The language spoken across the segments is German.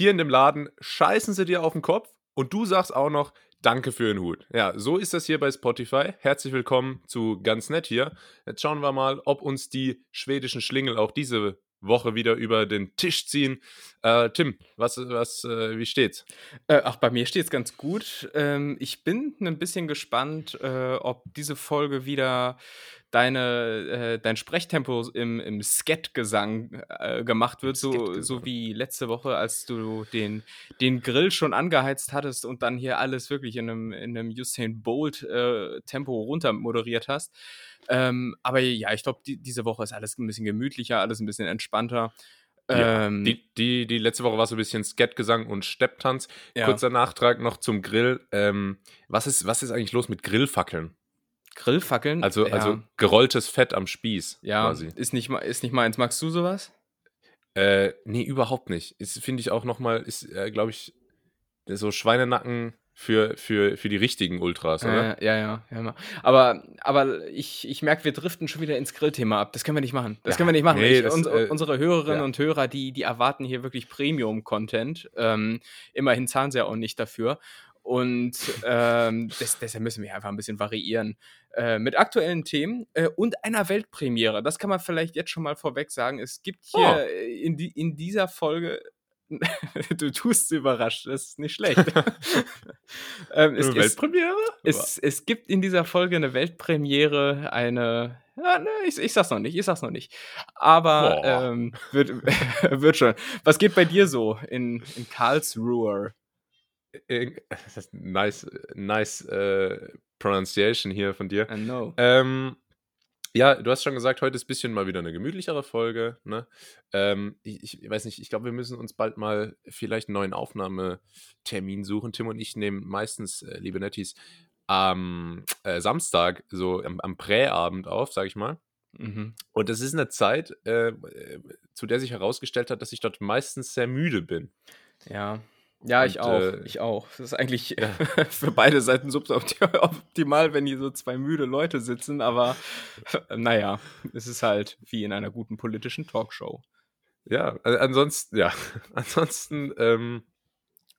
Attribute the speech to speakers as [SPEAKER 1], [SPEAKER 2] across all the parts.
[SPEAKER 1] hier in dem Laden scheißen sie dir auf den Kopf und du sagst auch noch, danke für den Hut. Ja, so ist das hier bei Spotify. Herzlich willkommen zu Ganz Nett hier. Jetzt schauen wir mal, ob uns die schwedischen Schlingel auch diese Woche wieder über den Tisch ziehen. Äh, Tim, was, was, äh, wie steht's?
[SPEAKER 2] Äh, ach, bei mir steht's ganz gut. Ähm, ich bin ein bisschen gespannt, äh, ob diese Folge wieder deine, äh, dein Sprechtempo im, im Skat-Gesang äh, gemacht wird, so, so wie letzte Woche, als du den, den Grill schon angeheizt hattest und dann hier alles wirklich in einem, in einem Usain Bolt-Tempo runter moderiert hast. Ähm, aber ja, ich glaube, die, diese Woche ist alles ein bisschen gemütlicher, alles ein bisschen entspannter.
[SPEAKER 1] Ja, ähm, die, die, die letzte Woche war so ein bisschen Skatgesang und Stepptanz. Ja. Kurzer Nachtrag noch zum Grill. Ähm, was, ist, was ist eigentlich los mit Grillfackeln?
[SPEAKER 2] Grillfackeln?
[SPEAKER 1] Also, ja. also gerolltes Fett am Spieß.
[SPEAKER 2] Ja, quasi. Ist, nicht, ist nicht meins. Magst du sowas?
[SPEAKER 1] Äh, nee, überhaupt nicht. Finde ich auch nochmal, ist, äh, glaube ich, so Schweinenacken für, für, für die richtigen Ultras, oder?
[SPEAKER 2] Äh, ja, ja, ja. Aber, aber ich, ich merke, wir driften schon wieder ins Grillthema ab. Das können wir nicht machen. Das ja, können wir nicht machen. Nee, ich, das, uns, äh, unsere Hörerinnen ja. und Hörer, die, die erwarten hier wirklich Premium-Content. Ähm, immerhin zahlen sie ja auch nicht dafür. Und ähm, das, deshalb müssen wir einfach ein bisschen variieren. Äh, mit aktuellen Themen äh, und einer Weltpremiere. Das kann man vielleicht jetzt schon mal vorweg sagen. Es gibt hier oh. in, die, in dieser Folge du tust überrascht, das ist nicht schlecht.
[SPEAKER 1] ähm, es, eine Weltpremiere?
[SPEAKER 2] Es, es, gibt in dieser Folge eine Weltpremiere, eine. Ja, ne, ich, ich sag's noch nicht, ich sag's noch nicht. Aber ähm, wird, wird schon. Was geht bei dir so in, in Karlsruhe?
[SPEAKER 1] Nice, nice äh, Pronunciation hier von dir.
[SPEAKER 2] I know.
[SPEAKER 1] Ähm, ja, du hast schon gesagt, heute ist ein bisschen mal wieder eine gemütlichere Folge. Ne? Ähm, ich, ich, weiß nicht, ich glaube, wir müssen uns bald mal vielleicht einen neuen Aufnahmetermin suchen. Tim und ich nehmen meistens, äh, liebe Nettis, am äh, Samstag, so am, am Präabend auf, sag ich mal. Mhm. Und das ist eine Zeit, äh, zu der sich herausgestellt hat, dass ich dort meistens sehr müde bin.
[SPEAKER 2] Ja. Ja, ich auch. Äh, ich auch. Das ist eigentlich ja. für beide Seiten suboptimal, wenn hier so zwei müde Leute sitzen, aber naja, es ist halt wie in einer guten politischen Talkshow.
[SPEAKER 1] Ja, ansonsten, ja, ansonsten ähm,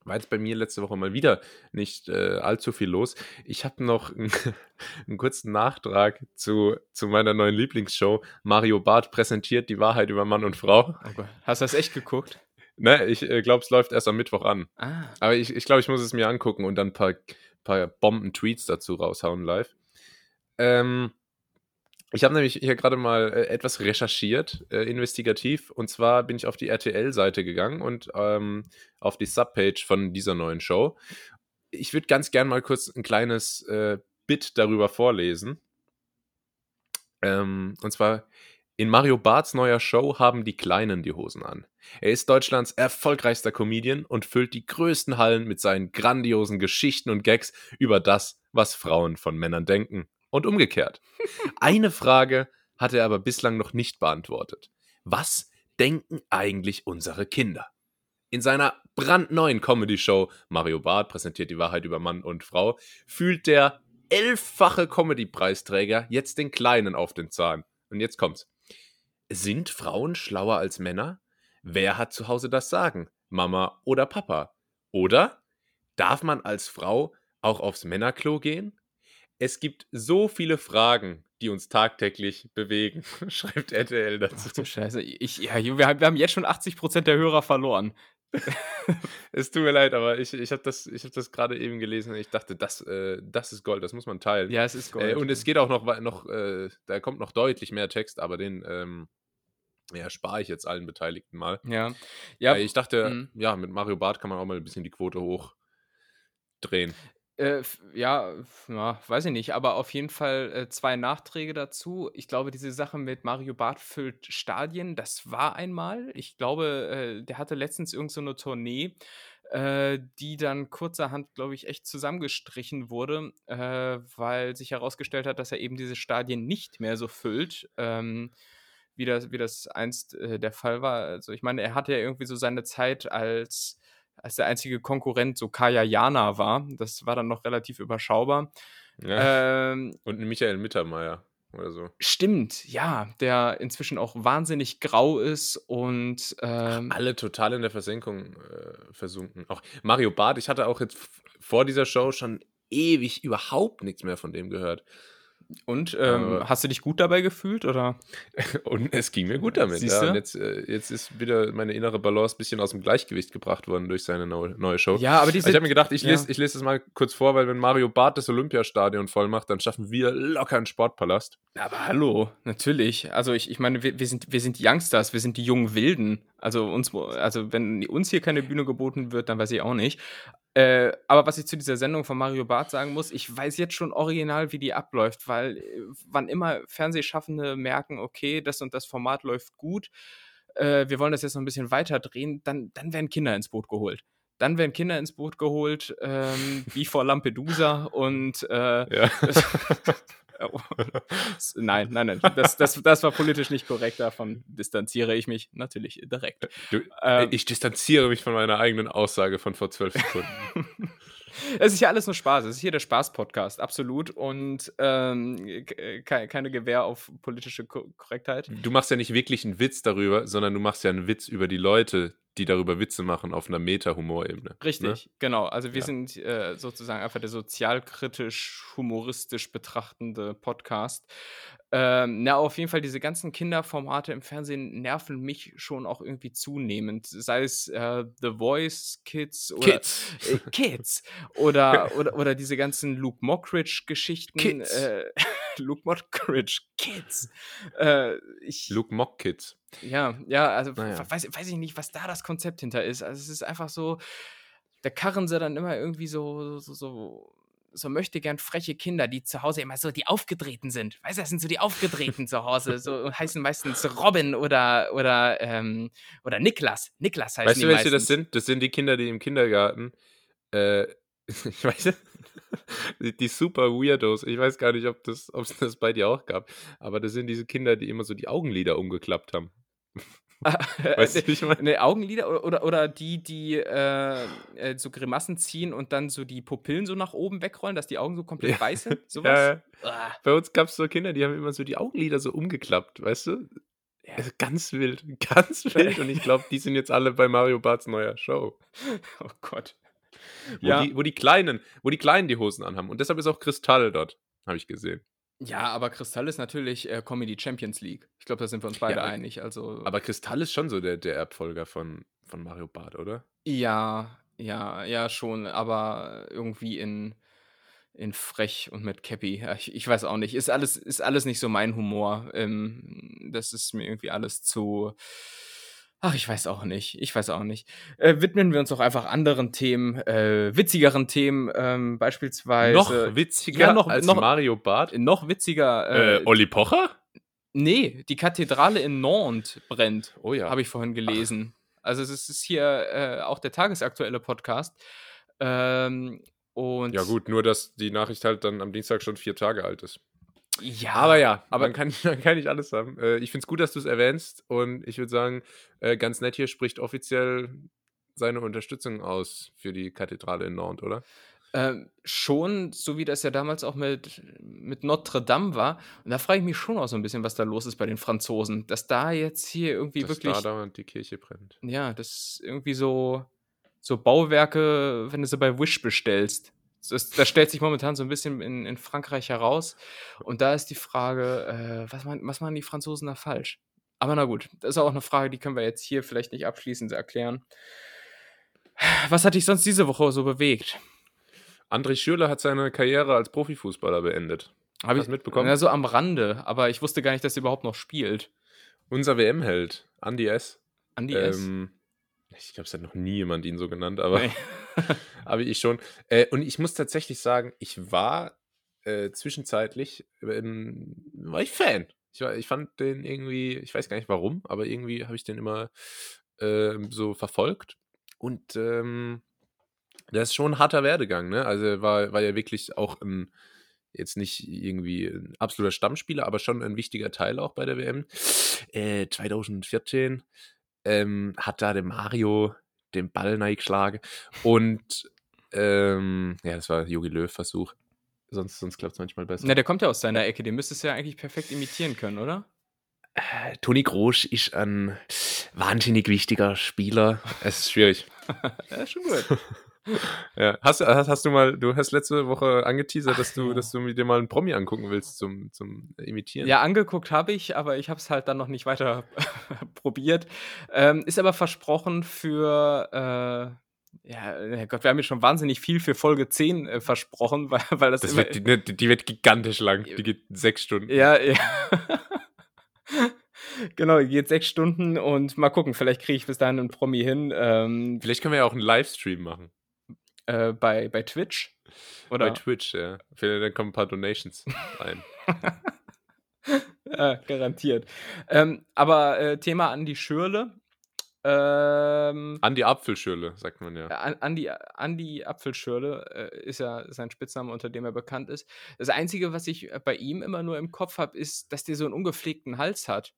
[SPEAKER 1] war jetzt bei mir letzte Woche mal wieder nicht äh, allzu viel los. Ich habe noch einen, einen kurzen Nachtrag zu, zu meiner neuen Lieblingsshow. Mario Barth präsentiert die Wahrheit über Mann und Frau.
[SPEAKER 2] Okay. Hast du das echt geguckt?
[SPEAKER 1] Ne, ich äh, glaube, es läuft erst am Mittwoch an. Ah. Aber ich, ich glaube, ich muss es mir angucken und dann ein paar, paar Bomben-Tweets dazu raushauen live. Ähm, ich habe nämlich hier gerade mal äh, etwas recherchiert, äh, investigativ. Und zwar bin ich auf die RTL-Seite gegangen und ähm, auf die Subpage von dieser neuen Show. Ich würde ganz gern mal kurz ein kleines äh, Bit darüber vorlesen. Ähm, und zwar in Mario Barths neuer Show haben die Kleinen die Hosen an. Er ist Deutschlands erfolgreichster Comedian und füllt die größten Hallen mit seinen grandiosen Geschichten und Gags über das, was Frauen von Männern denken. Und umgekehrt. Eine Frage hat er aber bislang noch nicht beantwortet. Was denken eigentlich unsere Kinder? In seiner brandneuen Comedy-Show Mario Barth präsentiert die Wahrheit über Mann und Frau, fühlt der elffache Comedy-Preisträger jetzt den Kleinen auf den Zahn. Und jetzt kommt's. Sind Frauen schlauer als Männer? Wer hat zu Hause das Sagen? Mama oder Papa? Oder darf man als Frau auch aufs Männerklo gehen? Es gibt so viele Fragen, die uns tagtäglich bewegen, schreibt RTL dazu.
[SPEAKER 2] Ach du Scheiße, ich, ja, wir, haben, jetzt schon 80% der Hörer verloren.
[SPEAKER 1] es tut mir leid, aber ich, ich habe das, hab das gerade eben gelesen und ich dachte, das, äh, das ist Gold, das muss man teilen.
[SPEAKER 2] Ja, es ist Gold.
[SPEAKER 1] Äh, und es geht auch noch, noch äh, da kommt noch deutlich mehr Text, aber den, ähm, ja, spare ich jetzt allen Beteiligten mal.
[SPEAKER 2] Ja. ja
[SPEAKER 1] ich dachte, mhm. ja, mit Mario Barth kann man auch mal ein bisschen die Quote hochdrehen.
[SPEAKER 2] Äh, ja, ja, weiß ich nicht, aber auf jeden Fall äh, zwei Nachträge dazu. Ich glaube, diese Sache mit Mario Barth füllt Stadien, das war einmal. Ich glaube, äh, der hatte letztens irgendeine so Tournee, äh, die dann kurzerhand, glaube ich, echt zusammengestrichen wurde, äh, weil sich herausgestellt hat, dass er eben diese Stadien nicht mehr so füllt. Ähm, wie das, wie das einst äh, der Fall war. Also ich meine, er hatte ja irgendwie so seine Zeit als, als der einzige Konkurrent so Kaya Jana war. Das war dann noch relativ überschaubar.
[SPEAKER 1] Ja. Ähm, Und Michael Mittermeier. oder so.
[SPEAKER 2] Stimmt, ja, der inzwischen auch wahnsinnig grau ist und ähm,
[SPEAKER 1] Alle total in der Versenkung äh, versunken. Auch Mario Barth, ich hatte auch jetzt vor dieser Show schon ewig überhaupt nichts mehr von dem gehört.
[SPEAKER 2] Und ähm, hast du dich gut dabei gefühlt oder?
[SPEAKER 1] Und es ging mir gut damit. Ja. Und jetzt, äh, jetzt ist wieder meine innere Balance ein bisschen aus dem Gleichgewicht gebracht worden durch seine neue, Show.
[SPEAKER 2] Ja, aber
[SPEAKER 1] Also
[SPEAKER 2] diese
[SPEAKER 1] ich habe mir gedacht, ich
[SPEAKER 2] ja.
[SPEAKER 1] lese, ich lese das mal kurz vor, weil wenn Mario Barth das Olympiastadion voll macht, dann schaffen wir locker einen Sportpalast.
[SPEAKER 2] Aber hallo, natürlich. Also ich, ich meine, wir, wir, sind, wir sind die Youngsters, wir sind die jungen Wilden. Also uns, also wenn uns hier keine Bühne geboten wird, dann weiß ich auch nicht. Äh, aber was ich zu dieser Sendung von Mario Barth sagen muss, ich weiß jetzt schon original, wie die abläuft, weil äh, wann immer Fernsehschaffende merken, okay, das und das Format läuft gut, äh, wir wollen das jetzt noch ein bisschen weiter drehen, dann, dann werden Kinder ins Boot geholt. Dann werden Kinder ins Boot geholt, ähm, wie vor Lampedusa und äh,
[SPEAKER 1] Ja.
[SPEAKER 2] Oh. Nein, nein, nein. Das, das, das war politisch nicht korrekt. Davon distanziere ich mich natürlich direkt.
[SPEAKER 1] Du,
[SPEAKER 2] Ähm,
[SPEAKER 1] ich distanziere mich von meiner eigenen Aussage von vor zwölf Sekunden.
[SPEAKER 2] Es ist ja alles nur Spaß. Es ist hier der Spaß-Podcast, absolut. Und ähm, ke- ke- keine Gewähr auf politische Ko Korrektheit.
[SPEAKER 1] du machst ja nicht wirklich einen Witz darüber, sondern du machst ja einen Witz über die Leute, die darüber Witze machen auf einer Meta-Humor-Ebene.
[SPEAKER 2] Richtig, genau. Also wir
[SPEAKER 1] Ja.
[SPEAKER 2] sind äh, sozusagen einfach der sozialkritisch, humoristisch betrachtende Podcast. Ähm, na, auf jeden Fall, diese ganzen Kinderformate im Fernsehen nerven mich schon auch irgendwie zunehmend. Sei es äh, The Voice Kids oder
[SPEAKER 1] Kids.
[SPEAKER 2] Äh, Kids oder, oder, oder diese ganzen Luke Mockridge-Geschichten.
[SPEAKER 1] Kids.
[SPEAKER 2] Luke Mockridge, Kids. Äh, ich,
[SPEAKER 1] Luke Mock Kids.
[SPEAKER 2] ja, ja, also
[SPEAKER 1] Naja.
[SPEAKER 2] we- weiß, weiß ich nicht, was da das Konzept hinter ist. Also es ist einfach so, da karren sie dann immer irgendwie so, so, so, so möchte gern freche Kinder, die zu Hause immer so die aufgedrehten sind. Weißt du, das sind so die aufgedrehten zu Hause. So und heißen meistens Robin oder oder ähm, oder Niklas. Niklas heißen
[SPEAKER 1] Weißt du, welche
[SPEAKER 2] meistens.
[SPEAKER 1] das sind? Das sind die Kinder, die im Kindergarten, äh, ich weiß die, die super Weirdos. Ich weiß gar nicht, ob das, es das bei dir auch gab. Aber das sind diese Kinder, die immer so die Augenlider umgeklappt haben. Weißt du, wie ich meine?
[SPEAKER 2] Ne, Augenlider oder, oder, oder die, die äh, äh, so Grimassen ziehen und dann so die Pupillen so nach oben wegrollen, dass die Augen so komplett
[SPEAKER 1] Ja.
[SPEAKER 2] weiß sind? Sowas?
[SPEAKER 1] Ja, ja.
[SPEAKER 2] Ah,
[SPEAKER 1] Bei uns gab es so Kinder, die haben immer so die Augenlider so umgeklappt, weißt du?
[SPEAKER 2] Ja.
[SPEAKER 1] Also ganz wild, ganz wild. Und ich glaube, die sind jetzt alle bei Mario Barts neuer Show.
[SPEAKER 2] oh Gott.
[SPEAKER 1] Wo,
[SPEAKER 2] Ja.
[SPEAKER 1] die, wo die Kleinen, wo die Kleinen die Hosen anhaben. Und deshalb ist auch Kristall dort, habe ich gesehen.
[SPEAKER 2] Ja, aber Kristall ist natürlich äh, Comedy Champions League. Ich glaube, da sind wir uns beide
[SPEAKER 1] Ja, aber-
[SPEAKER 2] einig. Also,
[SPEAKER 1] Aber Kristall ist schon so der, der Erbfolger von, von Mario Bart, oder?
[SPEAKER 2] ja, ja, ja, schon, aber irgendwie in, in frech und mit Cappy. Ja, Ich, ich weiß auch nicht. Ist alles, ist alles nicht so mein Humor. Ähm, das ist mir irgendwie alles zu. Ach, ich weiß auch nicht. Ich weiß auch nicht. Äh, widmen wir uns doch einfach anderen Themen, äh, witzigeren Themen, ähm, beispielsweise.
[SPEAKER 1] noch witziger
[SPEAKER 2] ja, noch-
[SPEAKER 1] als
[SPEAKER 2] noch-
[SPEAKER 1] Mario Bart?
[SPEAKER 2] noch witziger.
[SPEAKER 1] Äh,
[SPEAKER 2] Äh,
[SPEAKER 1] Olli Pocher?
[SPEAKER 2] nee, die Kathedrale in Nantes brennt.
[SPEAKER 1] Oh ja.
[SPEAKER 2] Habe ich vorhin gelesen. Also es ist- es ist hier äh, auch der tagesaktuelle Podcast. Ähm, und
[SPEAKER 1] Ja, gut, nur dass die Nachricht halt dann am Dienstag schon vier Tage alt ist.
[SPEAKER 2] Ja,
[SPEAKER 1] Aber ja,
[SPEAKER 2] aber-
[SPEAKER 1] man, kann, man kann nicht alles haben. Äh, ich finde es gut, dass du es erwähnst und ich würde sagen, äh, ganz nett hier spricht offiziell seine Unterstützung aus für die Kathedrale in Nantes, oder?
[SPEAKER 2] ähm, schon, so wie das ja damals auch mit, mit Notre Dame war. Und da frage ich mich schon auch so ein bisschen, was da los ist bei den Franzosen. Dass da jetzt hier irgendwie
[SPEAKER 1] Dass
[SPEAKER 2] wirklich.
[SPEAKER 1] da dauernd die Kirche brennt.
[SPEAKER 2] Ja, das ist irgendwie so, so Bauwerke, wenn du sie bei Wish bestellst. Das, das stellt sich momentan so ein bisschen in, in Frankreich heraus. Und da ist die Frage, äh, was, man, was machen die Franzosen da falsch? Aber na gut, das ist auch eine Frage, die können wir jetzt hier vielleicht nicht abschließend erklären. Was hat dich sonst diese Woche so bewegt?
[SPEAKER 1] André Schürrle hat seine Karriere als Profifußballer beendet.
[SPEAKER 2] Habe
[SPEAKER 1] Hast du mitbekommen?
[SPEAKER 2] Ja, so am Rande, aber ich wusste gar nicht, dass er überhaupt noch spielt.
[SPEAKER 1] Unser WM-Held, Andy S.
[SPEAKER 2] Andi S.
[SPEAKER 1] Ich glaube, es hat noch nie jemand ihn so genannt, aber, aber ich schon. Äh, und ich muss tatsächlich sagen, ich war äh, zwischenzeitlich, ähm, war ich Fan. Ich, war, ich fand den irgendwie, ich weiß gar nicht warum, aber irgendwie habe ich den immer ähm, so verfolgt. Und ähm, das ist schon ein harter Werdegang, ne? Also war, war ja wirklich auch ein, jetzt nicht irgendwie ein absoluter Stammspieler, aber schon ein wichtiger Teil auch bei der WM. Äh, 2014 ähm, hat da der Mario den Ball geschlagen und ähm, ja, das war Jogi Löw Versuch. sonst, sonst klappt es manchmal besser.
[SPEAKER 2] Na, der kommt ja aus deiner Ecke, den müsstest du ja eigentlich perfekt imitieren können, oder?
[SPEAKER 1] Äh, Toni Grosch ist ein wahnsinnig wichtiger Spieler. Es ist schwierig.
[SPEAKER 2] ja, schon gut.
[SPEAKER 1] ja. Hast, hast, hast, du mal, du hast letzte Woche angeteasert, Ach, dass du, ja. dass du dir mal einen Promi angucken willst zum, zum Imitieren.
[SPEAKER 2] Ja, angeguckt habe ich, aber ich habe es halt dann noch nicht weiter probiert. Ähm, ist aber versprochen für, äh, ja, Gott, wir haben jetzt schon wahnsinnig viel für Folge 10 äh, versprochen, weil, weil das,
[SPEAKER 1] das wird, die, die, wird gigantisch lang. Die geht sechs Stunden.
[SPEAKER 2] Ja, ja. Genau, geht sechs Stunden und mal gucken, vielleicht kriege ich bis dahin einen Promi hin. Ähm,
[SPEAKER 1] vielleicht können wir ja auch einen Livestream machen.
[SPEAKER 2] Äh, bei, bei Twitch?
[SPEAKER 1] Oder? Bei Twitch, ja. Vielleicht dann kommen ein paar Donations rein.
[SPEAKER 2] ja, garantiert. Ähm, aber äh, Thema Andi Schürle. Ähm,
[SPEAKER 1] Andi Apfelschürle, sagt man ja.
[SPEAKER 2] Andi, Andi Apfelschürle äh, ist ja sein Spitzname, unter dem er bekannt ist. Das Einzige, was ich bei ihm immer nur im Kopf habe, ist, dass der so einen ungepflegten Hals hat.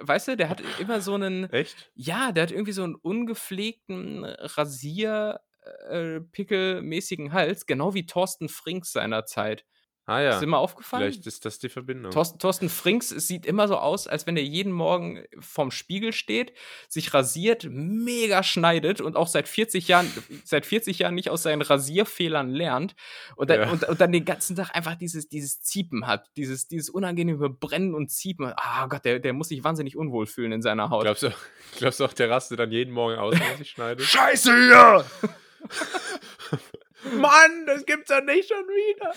[SPEAKER 2] Weißt du, der hat immer so einen.
[SPEAKER 1] Echt?
[SPEAKER 2] Ja, der hat irgendwie so einen ungepflegten Rasierpickelmäßigen Hals, genau wie Thorsten Frings seinerzeit.
[SPEAKER 1] Ah ja.
[SPEAKER 2] Ist mal aufgefallen?
[SPEAKER 1] Vielleicht ist das die Verbindung.
[SPEAKER 2] Thorsten, Thorsten Frings sieht immer so aus, als wenn er jeden Morgen vorm Spiegel steht, sich rasiert, mega schneidet und auch seit 40 Jahren, seit 40 Jahren nicht aus seinen Rasierfehlern lernt und dann, ja. und, und, dann den ganzen Tag einfach dieses, dieses Ziepen hat, dieses, dieses unangenehme Brennen und Ziepen. Ah Gott, der, der muss sich wahnsinnig unwohl fühlen in seiner Haut.
[SPEAKER 1] Glaubst du, glaubst du auch, der rastet dann jeden Morgen aus, wenn er sich schneidet?
[SPEAKER 2] Scheiße hier! Mann, das gibt's doch nicht schon wieder.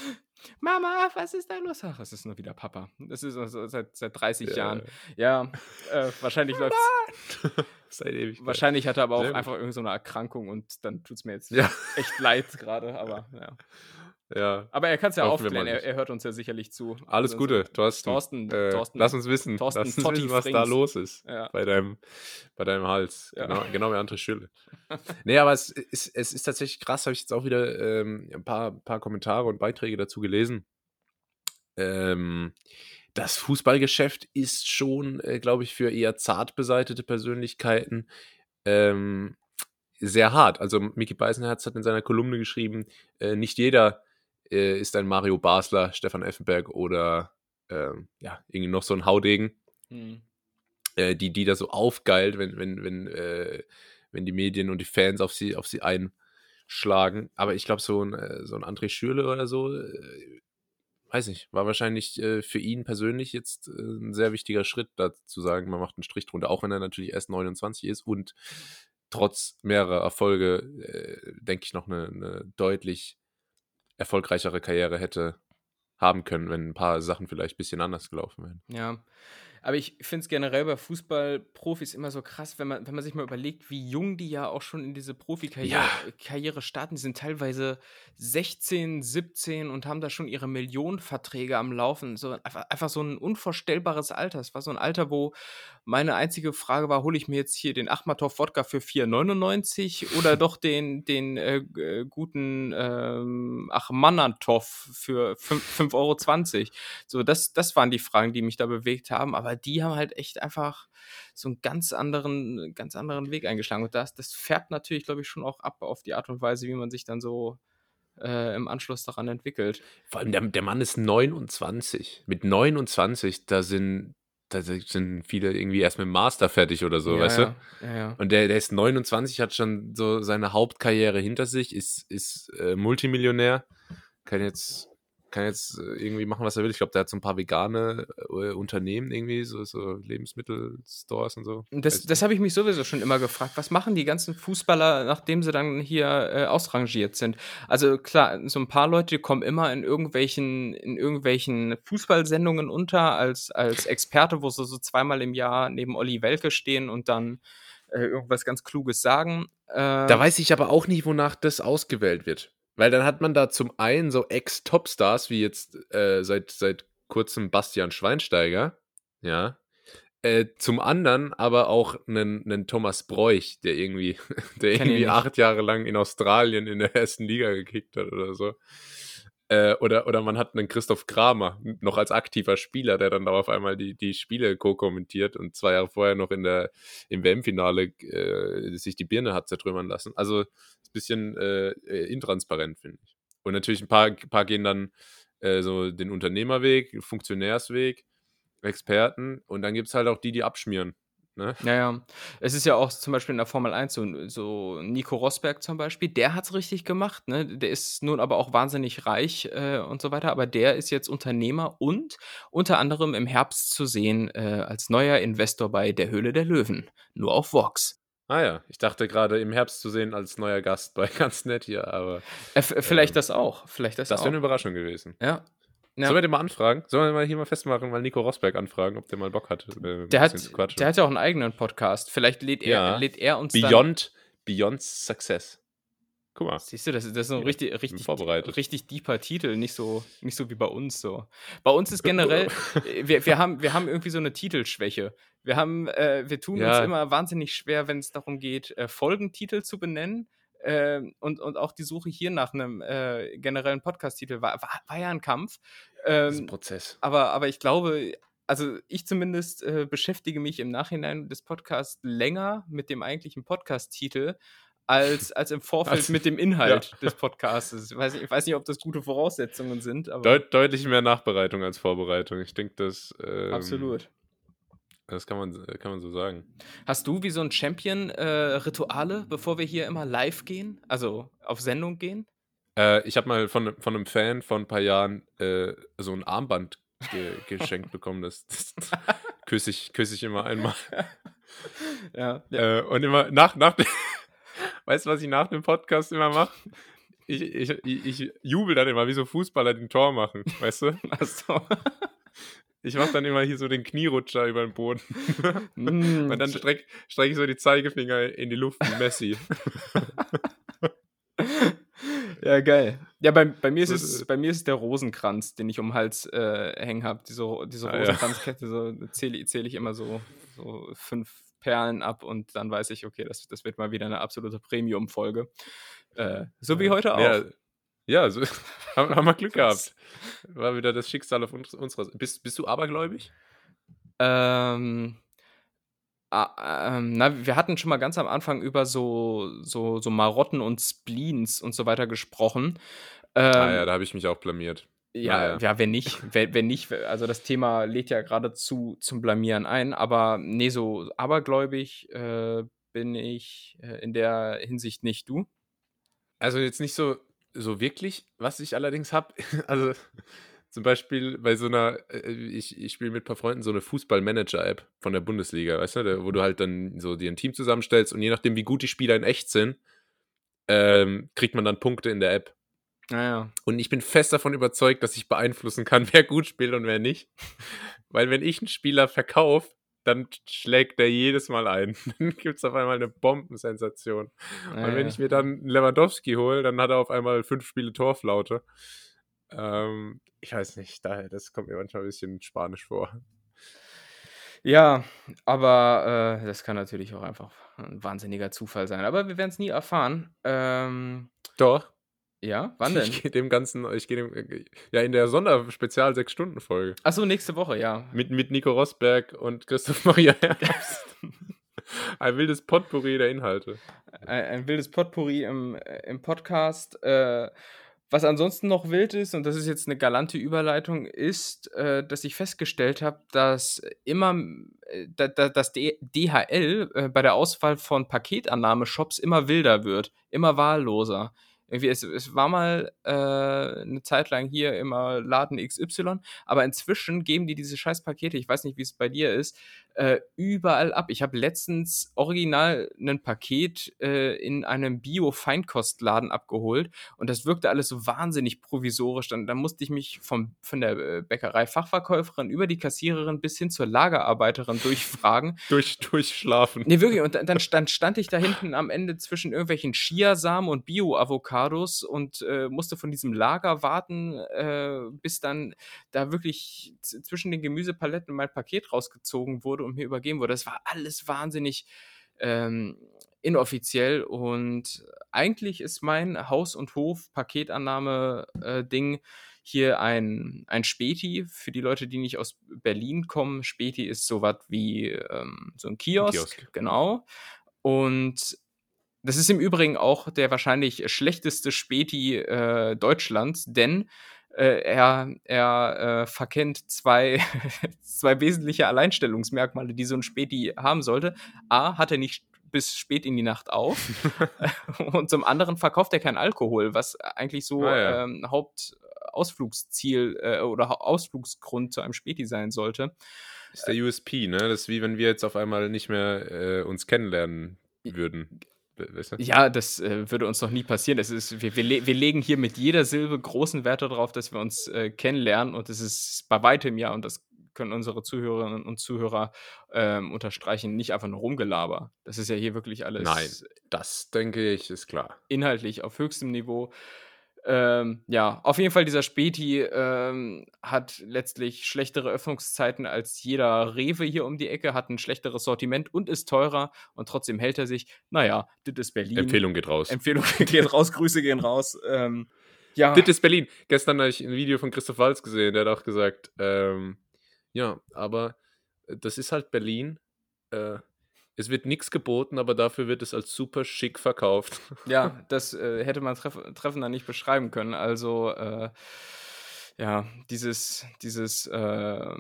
[SPEAKER 2] Mama, was ist da los? Ach, es ist nur wieder Papa. Das ist also seit, seit 30 ja. Jahren. Ja, äh, wahrscheinlich läuft
[SPEAKER 1] Seit ewig.
[SPEAKER 2] Wahrscheinlich hat er aber auch einfach irgendeine so Erkrankung und dann tut es mir jetzt ja. echt leid gerade, aber ja.
[SPEAKER 1] Ja.
[SPEAKER 2] Aber er kann es ja aufklären, er, er, hört uns ja sicherlich zu.
[SPEAKER 1] Alles also, Gute, Thorsten.
[SPEAKER 2] Thorsten,
[SPEAKER 1] äh,
[SPEAKER 2] Thorsten
[SPEAKER 1] lass uns wissen, Thorsten lass uns wissen was da los ist
[SPEAKER 2] ja.
[SPEAKER 1] bei, deinem, bei deinem Hals. Ja. Genau, genau wie andere Schülle. nee, aber es ist, es ist tatsächlich krass, habe ich jetzt auch wieder ähm, ein paar, paar Kommentare und Beiträge dazu gelesen. Ähm, das Fußballgeschäft ist schon, äh, glaube ich, für eher zart beseitete Persönlichkeiten ähm, sehr hart. Also Mickey Beisenherz hat in seiner Kolumne geschrieben, äh, nicht jeder äh, ist ein Mario Basler, Stefan Effenberg oder ähm, ja, irgendwie noch so ein Haudegen, mhm. äh, die, die da so aufgeilt, wenn, wenn, wenn, äh, wenn die Medien und die Fans auf sie, auf sie einschlagen. Aber ich glaube, so ein, äh, so ein André Schürle oder so, äh, weiß nicht, war wahrscheinlich für ihn persönlich jetzt ein sehr wichtiger Schritt, da zu sagen, man macht einen Strich drunter, auch wenn er natürlich erst 29 ist und trotz mehrerer Erfolge, denke ich, noch eine, eine deutlich erfolgreichere Karriere hätte haben können, wenn ein paar Sachen vielleicht ein bisschen anders gelaufen wären.
[SPEAKER 2] Ja, aber ich finde es generell bei Fußballprofis immer so krass, wenn man, wenn man sich mal überlegt, wie jung die ja auch schon in diese Profikarriere ja. Karriere starten. Die sind teilweise 16, 17 und haben da schon ihre Millionenverträge am Laufen. So, einfach, einfach so ein unvorstellbares Alter. Es war so ein Alter, wo meine einzige Frage war, hole ich mir jetzt hier den Achmatov Wodka für 4,99 oder doch den, den äh, äh, guten ähm, Achmanatov für 5,20 Euro? So, das, das waren die Fragen, die mich da bewegt haben. Aber die haben halt echt einfach so einen ganz anderen, ganz anderen Weg eingeschlagen. Und das, das färbt natürlich, glaube ich, schon auch ab auf die Art und Weise, wie man sich dann so äh, im Anschluss daran entwickelt.
[SPEAKER 1] Vor allem der, der Mann ist 29. Mit 29, da sind, da sind viele irgendwie erst mit dem Master fertig oder so,
[SPEAKER 2] ja,
[SPEAKER 1] weißt
[SPEAKER 2] ja. du? Ja.
[SPEAKER 1] Und der, der ist 29, hat schon so seine Hauptkarriere hinter sich, ist, ist äh, Multimillionär, kann jetzt kann jetzt äh, irgendwie machen, was er will. Ich glaube, der hat so ein paar vegane äh, Unternehmen irgendwie, so, so Lebensmittelstores und so.
[SPEAKER 2] Das, das habe ich mich sowieso schon immer gefragt. Was machen die ganzen Fußballer, nachdem sie dann hier äh, ausrangiert sind? Also klar, so ein paar Leute kommen immer in irgendwelchen, in irgendwelchen Fußballsendungen unter als, als Experte, wo sie so zweimal im Jahr neben Olli Welke stehen und dann äh, irgendwas ganz Kluges sagen.
[SPEAKER 1] Da weiß ich aber auch nicht, wonach das ausgewählt wird. Weil dann hat man da zum einen so Ex-Topstars, wie jetzt äh, seit, seit kurzem Bastian Schweinsteiger, ja. Äh, zum anderen aber auch einen, einen Thomas Bräuch, der irgendwie, der irgendwie acht Jahre lang in Australien in der ersten Liga gekickt hat oder so. Äh, oder, oder man hat einen Christoph Kramer, noch als aktiver Spieler, der dann da auf einmal die, die Spiele co-kommentiert und zwei Jahre vorher noch in der, im WM-Finale äh, sich die Birne hat zertrümmern lassen. Also ein bisschen äh, intransparent, finde ich. Und natürlich ein paar, paar gehen dann äh, so den Unternehmerweg, Funktionärsweg, Experten und dann gibt es halt auch die, die abschmieren. Ne?
[SPEAKER 2] Ja, ja. Es ist ja auch zum Beispiel in der Formel 1 so, so Nico Rosberg zum Beispiel, der hat es richtig gemacht. Ne? Der ist nun aber auch wahnsinnig reich äh, und so weiter, aber der ist jetzt Unternehmer und unter anderem im Herbst zu sehen äh, als neuer Investor bei der Höhle der Löwen, nur auf Vox.
[SPEAKER 1] Ah ja, ich dachte gerade im Herbst zu sehen als neuer Gast bei ganz nett hier, aber.
[SPEAKER 2] Äh, vielleicht ähm, das auch. Vielleicht das,
[SPEAKER 1] das wäre eine Überraschung gewesen.
[SPEAKER 2] Ja.
[SPEAKER 1] Ja. Sollen wir den mal anfragen? Sollen wir mal hier mal festmachen, mal Nico Rosberg anfragen, ob der mal Bock hat?
[SPEAKER 2] Äh, der, hat der hat ja auch einen eigenen Podcast. Vielleicht lädt er, ja. lädt er uns
[SPEAKER 1] Beyond, dann Beyond Success.
[SPEAKER 2] Guck mal. Siehst du, das, das ist so ein richtig, richtig, richtig deeper Titel, nicht so, nicht so wie bei uns so. Bei uns ist generell, wir, wir, haben, wir haben irgendwie so eine Titelschwäche. Wir haben, äh, wir tun ja. uns immer wahnsinnig schwer, wenn es darum geht, äh, Folgentitel zu benennen. Äh, und, und auch die Suche hier nach einem äh, generellen Podcast-Titel war, war, war, ja ein Kampf.
[SPEAKER 1] Ähm, das ist ein Prozess.
[SPEAKER 2] Aber, aber ich glaube, also ich zumindest äh, beschäftige mich im Nachhinein des Podcasts länger mit dem eigentlichen Podcast-Titel als, als im Vorfeld also, mit dem Inhalt ja. des Podcasts. Ich weiß, ich weiß nicht, ob das gute Voraussetzungen sind.
[SPEAKER 1] Deut deutlich mehr Nachbereitung als Vorbereitung. Ich denke, das. Ähm,
[SPEAKER 2] Absolut.
[SPEAKER 1] Das kann man, kann man so sagen.
[SPEAKER 2] Hast du wie so ein Champion äh, Rituale, bevor wir hier immer live gehen? Also auf Sendung gehen?
[SPEAKER 1] Äh, ich habe mal von, von einem Fan vor ein paar Jahren äh, so ein Armband ge geschenkt bekommen. Das, das küsse ich, küss ich immer einmal.
[SPEAKER 2] ja. ja.
[SPEAKER 1] Äh, und immer nach, nach dem. weißt du, was ich nach dem Podcast immer mache? Ich, ich, ich, ich jubel dann immer, wie so Fußballer den Tor machen, weißt du?
[SPEAKER 2] Ach so.
[SPEAKER 1] Ich mache dann immer hier so den Knierutscher über den Boden. mm. Und dann strecke streck ich so die Zeigefinger in die Luft wie Messi.
[SPEAKER 2] ja, geil. Ja, bei, bei, mir ist es, bei mir ist es der Rosenkranz, den ich um den Hals äh, hängen habe. Diese, diese ah, Rosenkranzkette, so zähle zähl ich immer so, so fünf Perlen ab und dann weiß ich, okay, das, das wird mal wieder eine absolute Premium-Folge. Äh, so wie heute auch.
[SPEAKER 1] Ja, ja so, haben, haben wir Glück gehabt. War wieder das Schicksal auf uns, unserer Bist, bist du abergläubig?
[SPEAKER 2] Ähm, ah, ähm, na, wir hatten schon mal ganz am Anfang über so, so, so Marotten und Spleens und so weiter gesprochen.
[SPEAKER 1] Ähm, ah ja, da habe ich mich auch blamiert.
[SPEAKER 2] Ja, naja. ja, wenn nicht, wenn, wenn nicht, also das Thema lädt ja geradezu zum Blamieren ein, aber nee, so abergläubig äh, bin ich äh, in der Hinsicht nicht. Du?
[SPEAKER 1] Also jetzt nicht so, so wirklich, was ich allerdings habe, also zum Beispiel bei so einer, äh, ich, ich spiele mit ein paar Freunden so eine Fußball-Manager-App von der Bundesliga, weißt du, wo du halt dann so dir ein Team zusammenstellst und je nachdem, wie gut die Spieler in echt sind, ähm, kriegt man dann Punkte in der App.
[SPEAKER 2] Naja.
[SPEAKER 1] Und ich bin fest davon überzeugt, dass ich beeinflussen kann, wer gut spielt und wer nicht. Weil wenn ich einen Spieler verkaufe, dann schlägt der jedes Mal ein. Dann gibt es auf einmal eine Bombensensation. Naja. Und wenn ich mir dann Lewandowski hole, dann hat er auf einmal fünf Spiele Torflaute. Ähm, ich weiß nicht, daher, das kommt mir manchmal ein bisschen spanisch vor.
[SPEAKER 2] Ja, aber äh, das kann natürlich auch einfach ein wahnsinniger Zufall sein. Aber wir werden es nie erfahren. Ähm,
[SPEAKER 1] Doch.
[SPEAKER 2] Ja, wann denn?
[SPEAKER 1] Ich gehe dem Ganzen, ich gehe dem, ja, in der Sonderspezial 6-Stunden-Folge.
[SPEAKER 2] Achso, nächste Woche, ja.
[SPEAKER 1] Mit, mit Nico Rosberg und Christoph Maria Herbst. ein wildes Potpourri der Inhalte.
[SPEAKER 2] Ein, ein wildes Potpourri im, im Podcast. Äh, was ansonsten noch wild ist, und das ist jetzt eine galante Überleitung, ist, äh, dass ich festgestellt habe, dass immer, äh, da, da, dass DHL äh, bei der Auswahl von Paketannahmeshops immer wilder wird, immer wahlloser irgendwie, es, es war mal äh, eine Zeit lang hier immer Laden XY, aber inzwischen geben die diese scheiß Pakete, ich weiß nicht, wie es bei dir ist, äh, überall ab. Ich habe letztens original ein Paket äh, in einem Bio-Feinkostladen abgeholt und das wirkte alles so wahnsinnig provisorisch. Dann, dann musste ich mich vom, von der äh, Bäckerei-Fachverkäuferin über die Kassiererin bis hin zur Lagerarbeiterin durchfragen.
[SPEAKER 1] Durch, durchschlafen.
[SPEAKER 2] Nee, wirklich. Und dann stand, stand ich da hinten am Ende zwischen irgendwelchen Chiasamen und Bio-Avocados und äh, musste von diesem Lager warten, äh, bis dann da wirklich zwischen den Gemüsepaletten mein Paket rausgezogen wurde und mir übergeben wurde. Das war alles wahnsinnig ähm, inoffiziell und eigentlich ist mein Haus- und Hof-Paketannahme-Ding äh, hier ein, ein Späti. Für die Leute, die nicht aus Berlin kommen, Späti ist sowas wie ähm, so ein Kiosk, ein Kiosk. Genau. Und Das ist im Übrigen auch der wahrscheinlich schlechteste Späti äh, Deutschlands, denn äh, er, er äh, verkennt zwei, zwei wesentliche Alleinstellungsmerkmale, die so ein Späti haben sollte. A, hat er nicht bis spät in die Nacht auf. und zum anderen verkauft er kein Alkohol, was eigentlich so ah, ja. ähm, Hauptausflugsziel äh, oder Ausflugsgrund zu einem Späti sein sollte.
[SPEAKER 1] Das ist der USP, ne? Das ist wie wenn wir jetzt auf einmal nicht mehr äh, uns kennenlernen würden.
[SPEAKER 2] Weißt du? Ja, das äh, würde uns noch nie passieren. Das ist, wir, wir, le wir, legen hier mit jeder Silbe großen Wert darauf, dass wir uns äh, kennenlernen und das ist bei weitem ja, und das können unsere Zuhörerinnen und Zuhörer ähm, unterstreichen, nicht einfach nur Rumgelaber. Das ist ja hier wirklich alles.
[SPEAKER 1] Nein, das denke ich, ist klar.
[SPEAKER 2] Inhaltlich auf höchstem Niveau. Ähm, ja, auf jeden Fall dieser Späti ähm, hat letztlich schlechtere Öffnungszeiten als jeder Rewe hier um die Ecke, hat ein schlechteres Sortiment und ist teurer und trotzdem hält er sich. Naja, das ist Berlin.
[SPEAKER 1] Empfehlung geht raus.
[SPEAKER 2] Empfehlung geht raus, Grüße gehen raus. Ähm,
[SPEAKER 1] ja. Das ist Berlin. Gestern habe ich ein Video von Christoph Walz gesehen, der hat auch gesagt, ähm, ja, aber das ist halt Berlin. Äh, es wird nichts geboten, aber dafür wird es als super schick verkauft.
[SPEAKER 2] Ja, das äh, hätte man treff treffender nicht beschreiben können. Also, äh, ja, dieses, dieses äh,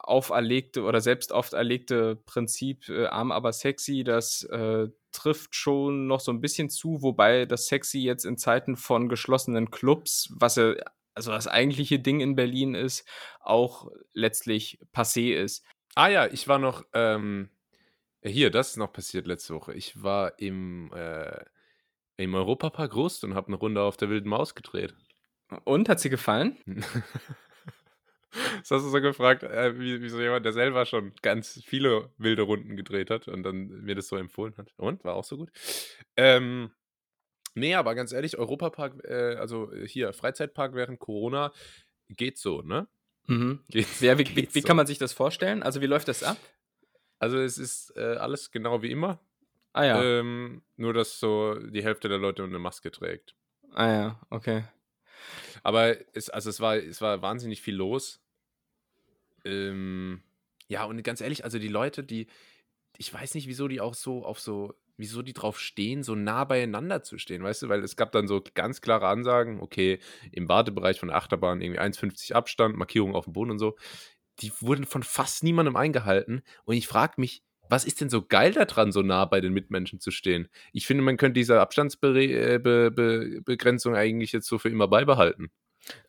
[SPEAKER 2] auferlegte oder selbst auferlegte Prinzip, äh, arm aber sexy, das äh, trifft schon noch so ein bisschen zu, wobei das sexy jetzt in Zeiten von geschlossenen Clubs, was ja also das eigentliche Ding in Berlin ist, auch letztlich passé ist.
[SPEAKER 1] Ah ja, ich war noch, ähm, hier, das ist noch passiert letzte Woche. Ich war im, äh, im Europapark Rust und habe eine Runde auf der Wilden Maus gedreht.
[SPEAKER 2] Und, hat sie gefallen?
[SPEAKER 1] Das hast du so gefragt, äh, wie, wie, so jemand, der selber schon ganz viele wilde Runden gedreht hat und dann mir das so empfohlen hat. Und, war auch so gut. Ähm, Nee, aber ganz ehrlich, Europapark, äh, also äh, hier, Freizeitpark während Corona, geht so, ne?
[SPEAKER 2] Mhm. Geht, ja, wie, wie, wie so. kann man sich das vorstellen? Also, wie läuft das ab?
[SPEAKER 1] Also, es ist äh, alles genau wie immer.
[SPEAKER 2] Ah ja.
[SPEAKER 1] Ähm, nur, dass so die Hälfte der Leute eine Maske trägt.
[SPEAKER 2] Ah ja, okay.
[SPEAKER 1] Aber es, also es war, es war wahnsinnig viel los. Ähm, ja, und ganz ehrlich, also die Leute, die, ich weiß nicht, wieso die auch so auf so wieso die drauf stehen, so nah beieinander zu stehen, weißt du? Weil es gab dann so ganz klare Ansagen, okay, im Wartebereich von der Achterbahn irgendwie 1,50 Abstand, Markierung auf dem Boden und so. Die wurden von fast niemandem eingehalten. Und ich frage mich, was ist denn so geil daran, so nah bei den Mitmenschen zu stehen? Ich finde, man könnte diese Abstandsbegrenzung äh, eigentlich jetzt so für immer beibehalten.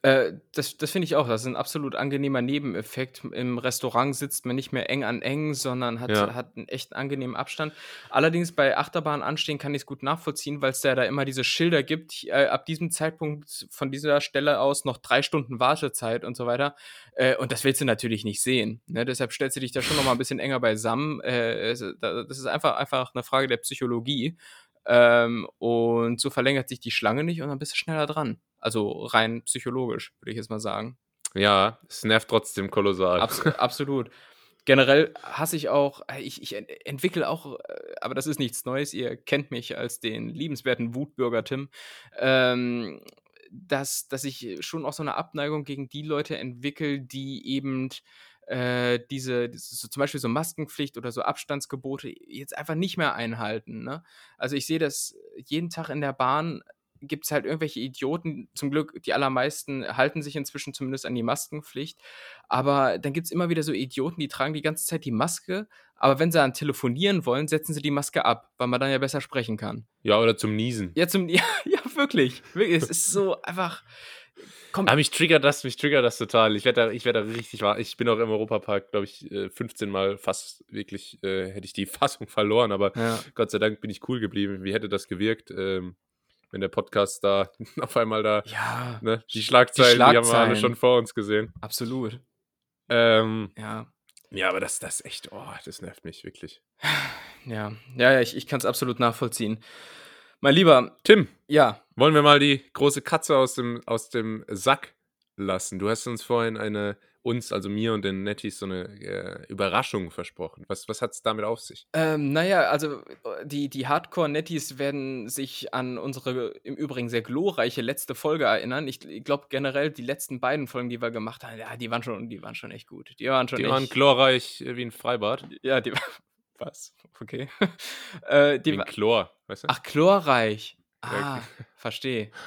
[SPEAKER 2] Äh, das das finde ich auch. Das ist ein absolut angenehmer Nebeneffekt. Im Restaurant sitzt man nicht mehr eng an eng, sondern hat Ja. hat 'n echt angenehmen Abstand. Allerdings bei Achterbahn anstehen kann ich es gut nachvollziehen, weil es ja da immer diese Schilder gibt, äh, ab diesem Zeitpunkt von dieser Stelle aus noch drei Stunden Wartezeit und so weiter. Äh, und das willst du natürlich nicht sehen, ne? Deshalb stellst du dich da schon noch mal 'n bisschen enger beisammen. Äh, es das ist einfach einfach eine Frage der Psychologie. Ähm, und so verlängert sich die Schlange nicht und dann bist du schneller dran. Also rein psychologisch, würde ich jetzt mal sagen.
[SPEAKER 1] Ja, es nervt trotzdem kolossal.
[SPEAKER 2] Abs absolut. Generell hasse ich auch, äh, ich, ich entwickle auch, äh, aber das ist nichts Neues, ihr kennt mich als den liebenswerten Wutbürger Tim, ähm, dass, dass ich schon auch so eine Abneigung gegen die Leute entwickle, die eben äh, diese, so zum Beispiel so Maskenpflicht oder so Abstandsgebote jetzt einfach nicht mehr einhalten. Ne? Also ich sehe das jeden Tag in der Bahn gibt es halt irgendwelche Idioten, zum Glück die allermeisten halten sich inzwischen zumindest an die Maskenpflicht, aber dann gibt es immer wieder so Idioten, die tragen die ganze Zeit die Maske, aber wenn sie dann telefonieren wollen, setzen sie die Maske ab, weil man dann ja besser sprechen kann.
[SPEAKER 1] Ja, oder zum Niesen.
[SPEAKER 2] Ja, zum, ja, ja wirklich. wirklich. Es ist so einfach,
[SPEAKER 1] Komm. Aber mich triggert das, mich triggert das total. Ich werde da, ich werde da richtig wahr. Ich bin auch im Europapark, glaube ich, 15 äh, Mal fast wirklich, äh, hätte ich die Fassung verloren, aber ja. Gott sei Dank bin ich cool geblieben. Wie hätte das gewirkt, ähm, wenn der Podcast da auf einmal da,
[SPEAKER 2] ja,
[SPEAKER 1] ne, die Schlagzeilen, die, Schlagzeilen, die haben wir alle schon vor uns gesehen.
[SPEAKER 2] Absolut.
[SPEAKER 1] Ähm,
[SPEAKER 2] ja.
[SPEAKER 1] Ja, aber das, das echt, oh, das nervt mich wirklich.
[SPEAKER 2] Ja, ja, ja ich, ich kann es absolut nachvollziehen. Mein lieber
[SPEAKER 1] Tim,
[SPEAKER 2] ja.
[SPEAKER 1] Wollen wir mal die große Katze aus dem, aus dem Sack lassen? Du hast uns vorhin eine, uns, also mir und den Netties, so eine äh, Überraschung versprochen. Was, was hat es damit auf sich?
[SPEAKER 2] Ähm, naja, also die, die Hardcore-Netties werden sich an unsere im Übrigen sehr glorreiche letzte Folge erinnern. Ich, ich glaube generell, die letzten beiden Folgen, die wir gemacht haben, ja, die waren schon, die waren schon echt gut. Die waren schon
[SPEAKER 1] Die
[SPEAKER 2] echt,
[SPEAKER 1] waren glorreich wie ein Freibad.
[SPEAKER 2] Ja, die, was? Okay. äh,
[SPEAKER 1] die, Chlor. weißt du?
[SPEAKER 2] Ach, chlorreich. Ah, verstehe.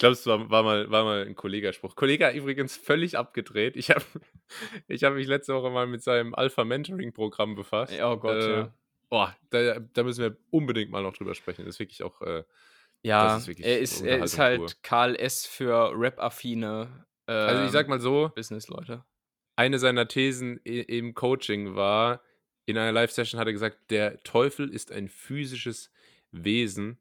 [SPEAKER 1] Ich glaube, es war, war, mal, war mal ein Kollegaspruch. Kollege übrigens völlig abgedreht. Ich habe ich hab mich letzte Woche mal mit seinem Alpha-Mentoring-Programm befasst.
[SPEAKER 2] Oh Gott,
[SPEAKER 1] Äh,
[SPEAKER 2] ja.
[SPEAKER 1] Oh, da, da müssen wir unbedingt mal noch drüber sprechen. Das ist wirklich auch. Äh,
[SPEAKER 2] Ja,
[SPEAKER 1] ist wirklich
[SPEAKER 2] er ist, er ist halt Karl S. für Rap-affine äh,
[SPEAKER 1] also, ich sag mal so:
[SPEAKER 2] Business-Leute.
[SPEAKER 1] Eine seiner Thesen im Coaching war, in einer Live-Session hat er gesagt, der Teufel ist ein physisches Wesen,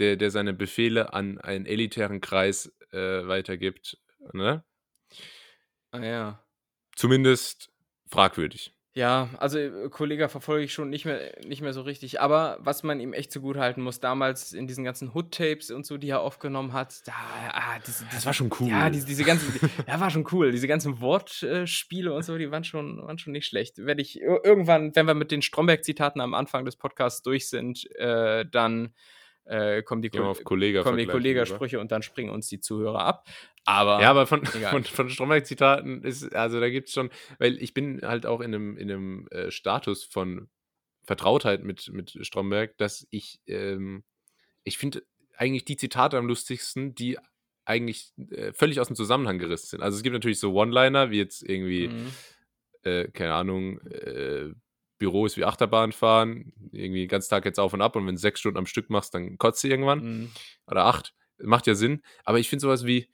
[SPEAKER 1] der, der seine Befehle an einen elitären Kreis äh, weitergibt. Ne?
[SPEAKER 2] Ah ja.
[SPEAKER 1] Zumindest fragwürdig.
[SPEAKER 2] Ja, also äh, Kollega verfolge ich schon nicht mehr, nicht mehr so richtig. Aber was man ihm echt zugute halten muss, damals in diesen ganzen Hood-Tapes und so, die er aufgenommen hat, da, ah, diese,
[SPEAKER 1] Das war schon cool.
[SPEAKER 2] Ja, diese, diese ganzen, ja, war schon cool. Diese ganzen Wortspiele und so, die waren schon, waren schon nicht schlecht. Werde ich ir- irgendwann, wenn wir mit den Stromberg-Zitaten am Anfang des Podcasts durch sind, äh, dann äh, kommen die, Ko-
[SPEAKER 1] auf Kollega
[SPEAKER 2] kommen die Kollegasprüche und dann springen uns die Zuhörer ab. Aber,
[SPEAKER 1] Ja, aber von,
[SPEAKER 2] Egal.
[SPEAKER 1] von, von Stromberg-Zitaten ist, also da gibt es schon, weil ich bin halt auch in einem, in einem äh, Status von Vertrautheit mit, mit Stromberg, dass ich, ähm, ich finde eigentlich die Zitate am lustigsten, die eigentlich äh, völlig aus dem Zusammenhang gerissen sind. Also es gibt natürlich so One-Liner, wie jetzt irgendwie,
[SPEAKER 2] Mhm.
[SPEAKER 1] äh, keine Ahnung, äh, Büro ist wie Achterbahn fahren, irgendwie den ganzen Tag jetzt auf und ab und wenn du sechs Stunden am Stück machst, dann kotzt du irgendwann
[SPEAKER 2] Mhm.
[SPEAKER 1] oder acht. Macht ja Sinn. Aber ich finde sowas wie,